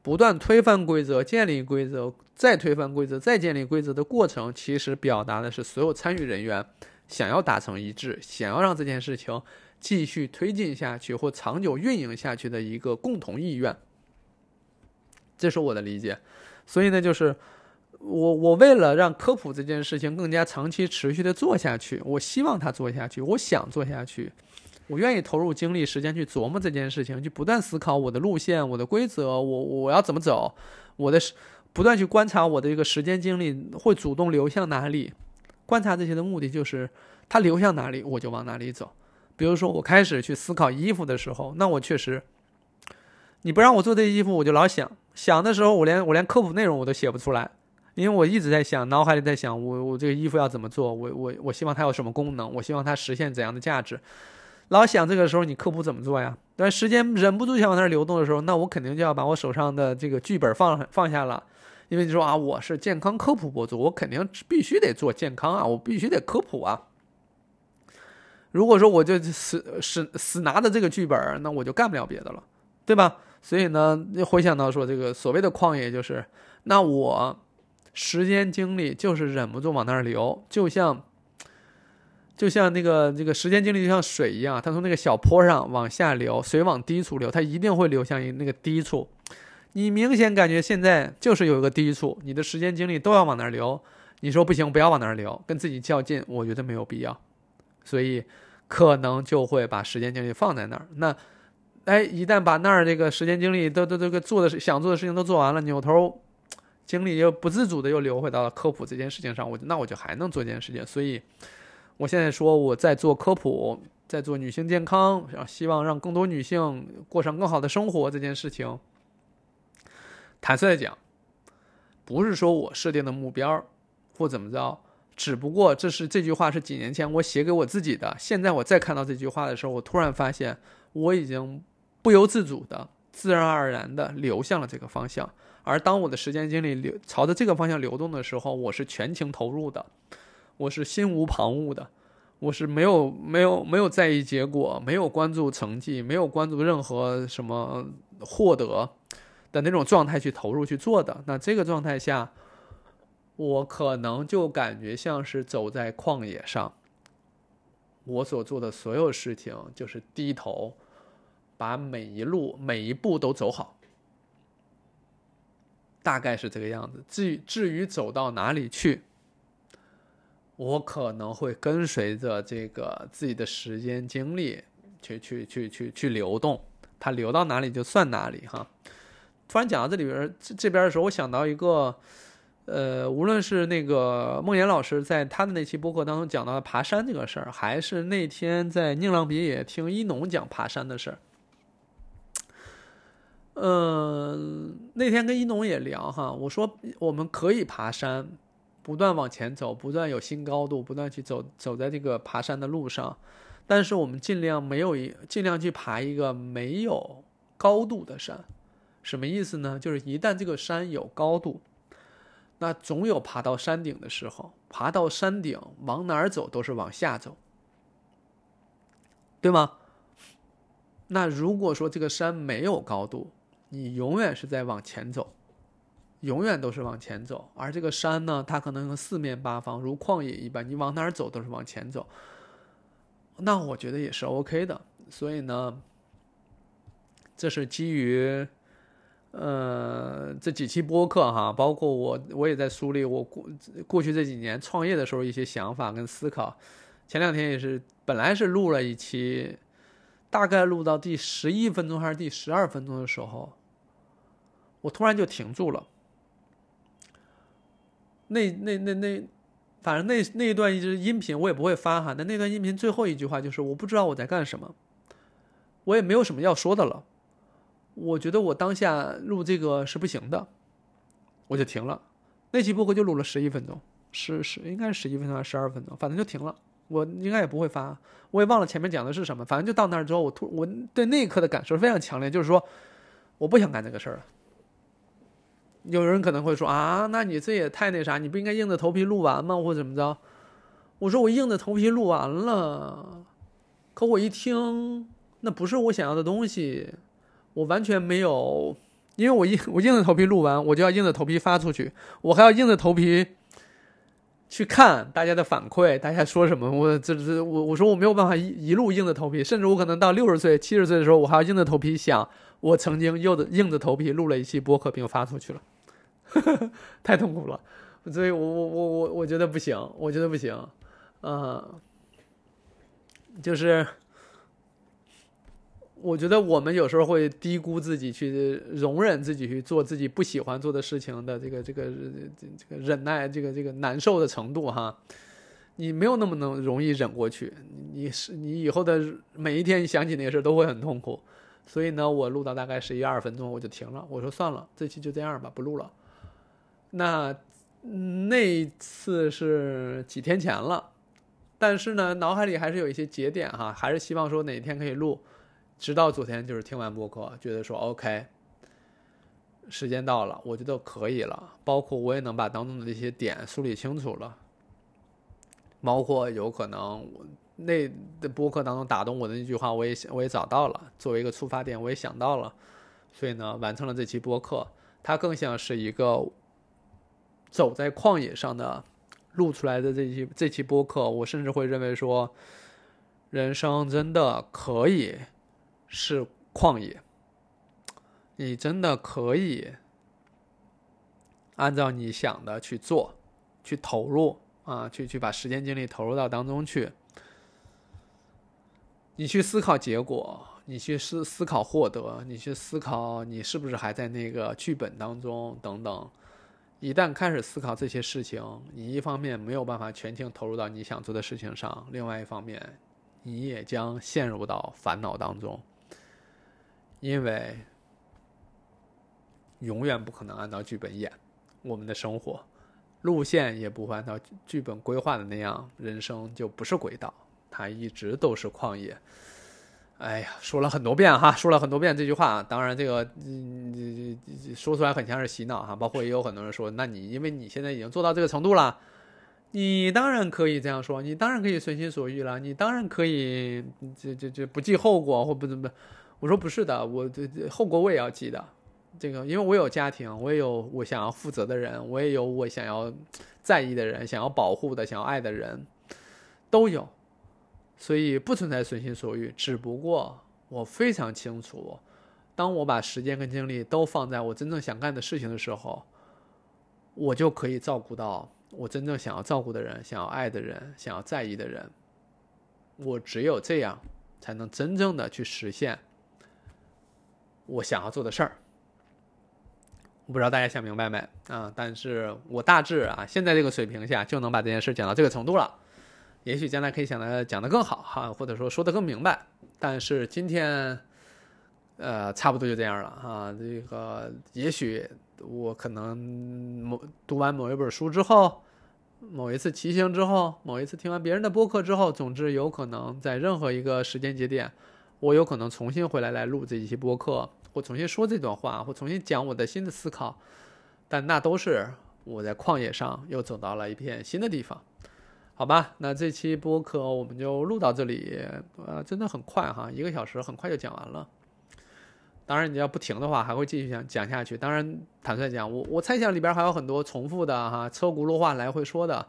不断推翻规则、建立规则、再推翻规则、再建立规则的过程，其实表达的是所有参与人员想要达成一致，想要让这件事情。继续推进下去或长久运营下去的一个共同意愿，这是我的理解。所以呢，就是我我为了让科普这件事情更加长期持续的做下去，我希望它做下去，我想做下去，我愿意投入精力时间去琢磨这件事情，去不断思考我的路线、我的规则，我我要怎么走，我的不断去观察我的一个时间精力会主动流向哪里，观察这些的目的就是它流向哪里我就往哪里走。比如说我开始去思考衣服的时候，那我确实，你不让我做这衣服，我就老想想的时候，我连我连科普内容我都写不出来。因为我一直在想，脑海里在想，我我这个衣服要怎么做？我我我希望它有什么功能？我希望它实现怎样的价值？老想这个时候，你科普怎么做呀？但时间忍不住想往那儿流动的时候，那我肯定就要把我手上的这个剧本放放下了。因为你说啊，我是健康科普博主，我肯定必须得做健康啊，我必须得科普啊。如果说我就死死死拿着这个剧本，那我就干不了别的了，对吧？所以呢，回想到说这个所谓的旷野，就是那我。时间精力就是忍不住往那儿流，就像，就像那个这个时间精力就像水一样，它从那个小坡上往下流，水往低处流，它一定会流向一那个低处。你明显感觉现在就是有一个低处，你的时间精力都要往那儿流。你说不行，不要往那儿流，跟自己较劲，我觉得没有必要。所以可能就会把时间精力放在那儿。那，哎，一旦把那儿这个时间精力都都这个做的想做的事情都做完了，扭头。精力又不自主的又流回到了科普这件事情上，我那我就还能做这件事情。所以，我现在说我在做科普，在做女性健康，希望让更多女性过上更好的生活这件事情。坦率的讲，不是说我设定的目标或怎么着，只不过这是这句话是几年前我写给我自己的。现在我再看到这句话的时候，我突然发现我已经不由自主的、自然而然的流向了这个方向。而当我的时间精力流朝着这个方向流动的时候，我是全情投入的，我是心无旁骛的，我是没有没有没有在意结果，没有关注成绩，没有关注任何什么获得的那种状态去投入去做的。那这个状态下，我可能就感觉像是走在旷野上，我所做的所有事情就是低头，把每一路每一步都走好。大概是这个样子。至于至于走到哪里去，我可能会跟随着这个自己的时间精力去去去去去流动，它流到哪里就算哪里哈。突然讲到这里边这这边的时候，我想到一个，呃，无论是那个梦岩老师在他的那期播客当中讲到爬山这个事儿，还是那天在宁浪别野听一农讲爬山的事儿。嗯，那天跟一农也聊哈，我说我们可以爬山，不断往前走，不断有新高度，不断去走走在这个爬山的路上，但是我们尽量没有一尽量去爬一个没有高度的山，什么意思呢？就是一旦这个山有高度，那总有爬到山顶的时候，爬到山顶往哪儿走都是往下走，对吗？那如果说这个山没有高度，你永远是在往前走，永远都是往前走。而这个山呢，它可能四面八方如旷野一般，你往哪儿走都是往前走。那我觉得也是 OK 的。所以呢，这是基于呃这几期播客哈，包括我我也在梳理我过过去这几年创业的时候一些想法跟思考。前两天也是，本来是录了一期，大概录到第十一分钟还是第十二分钟的时候。我突然就停住了。那那那那，反正那那一段一直音频我也不会发哈。那那段音频最后一句话就是我不知道我在干什么，我也没有什么要说的了。我觉得我当下录这个是不行的，我就停了。那期播客就录了十一分钟，十十应该是十一分钟还是十二分钟，反正就停了。我应该也不会发，我也忘了前面讲的是什么。反正就到那儿之后，我突我对那一刻的感受非常强烈，就是说我不想干这个事儿了。有人可能会说啊，那你这也太那啥，你不应该硬着头皮录完吗，或者怎么着？我说我硬着头皮录完了，可我一听，那不是我想要的东西，我完全没有，因为我硬我硬着头皮录完，我就要硬着头皮发出去，我还要硬着头皮去看大家的反馈，大家说什么，我这这我我说我没有办法一一路硬着头皮，甚至我可能到六十岁、七十岁的时候，我还要硬着头皮想，我曾经又硬着头皮录了一期播客并发出去了。太痛苦了，所以我我我我我觉得不行，我觉得不行，嗯，就是我觉得我们有时候会低估自己，去容忍自己去做自己不喜欢做的事情的这个这个这个忍耐，这个这个难受的程度哈。你没有那么能容易忍过去，你是你以后的每一天，想起那些事都会很痛苦。所以呢，我录到大概十一二分钟，我就停了。我说算了，这期就这样吧，不录了。那那一次是几天前了，但是呢，脑海里还是有一些节点哈，还是希望说哪天可以录。直到昨天，就是听完播客，觉得说 OK，时间到了，我觉得可以了。包括我也能把当中的这些点梳理清楚了。包括有可能那的播客当中打动我的那句话，我也我也找到了，作为一个出发点，我也想到了，所以呢，完成了这期播客。它更像是一个走在旷野上的录出来的这期这期播客。我甚至会认为说，人生真的可以是旷野，你真的可以按照你想的去做，去投入。啊，去去把时间精力投入到当中去，你去思考结果，你去思思考获得，你去思考你是不是还在那个剧本当中等等。一旦开始思考这些事情，你一方面没有办法全情投入到你想做的事情上，另外一方面，你也将陷入到烦恼当中，因为永远不可能按照剧本演我们的生活。路线也不会按照剧本规划的那样，人生就不是轨道，它一直都是旷野。哎呀，说了很多遍哈，说了很多遍这句话。当然，这个嗯，说出来很像是洗脑哈。包括也有很多人说，那你因为你现在已经做到这个程度了，你当然可以这样说，你当然可以随心所欲了，你当然可以这这这不计后果或不怎么。我说不是的，我这这后果我也要记的。这个，因为我有家庭，我也有我想要负责的人，我也有我想要在意的人，想要保护的、想要爱的人，都有，所以不存在随心所欲。只不过我非常清楚，当我把时间跟精力都放在我真正想干的事情的时候，我就可以照顾到我真正想要照顾的人、想要爱的人、想要在意的人。我只有这样，才能真正的去实现我想要做的事儿。我不知道大家想明白没啊？但是我大致啊，现在这个水平下就能把这件事讲到这个程度了。也许将来可以想的讲的更好哈，或者说说的更明白。但是今天，呃，差不多就这样了啊。这个也许我可能某读完某一本书之后，某一次骑行之后，某一次听完别人的播客之后，总之有可能在任何一个时间节点，我有可能重新回来来录这一期播客。或重新说这段话，或重新讲我的新的思考，但那都是我在旷野上又走到了一片新的地方，好吧？那这期播客我们就录到这里，呃，真的很快哈，一个小时很快就讲完了。当然你要不停的话，还会继续讲讲下去。当然，坦率讲，我我猜想里边还有很多重复的哈，车轱辘话来回说的。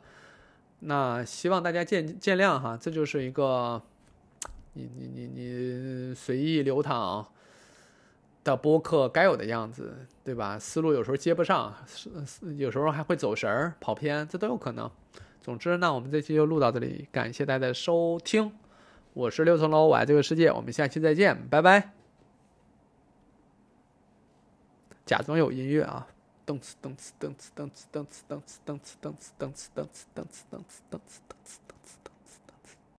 那希望大家见见谅哈，这就是一个你你你你随意流淌。的播客该有的样子，对吧？思路有时候接不上，有时候还会走神儿、跑偏，这都有可能。总之，那我们这期就录到这里，感谢大家的收听。我是六层楼，我爱这个世界，我们下期再见，拜拜。假装有音乐啊，噔次噔次噔次噔次噔次噔次噔次噔次噔次噔哧噔哧噔哧噔哧。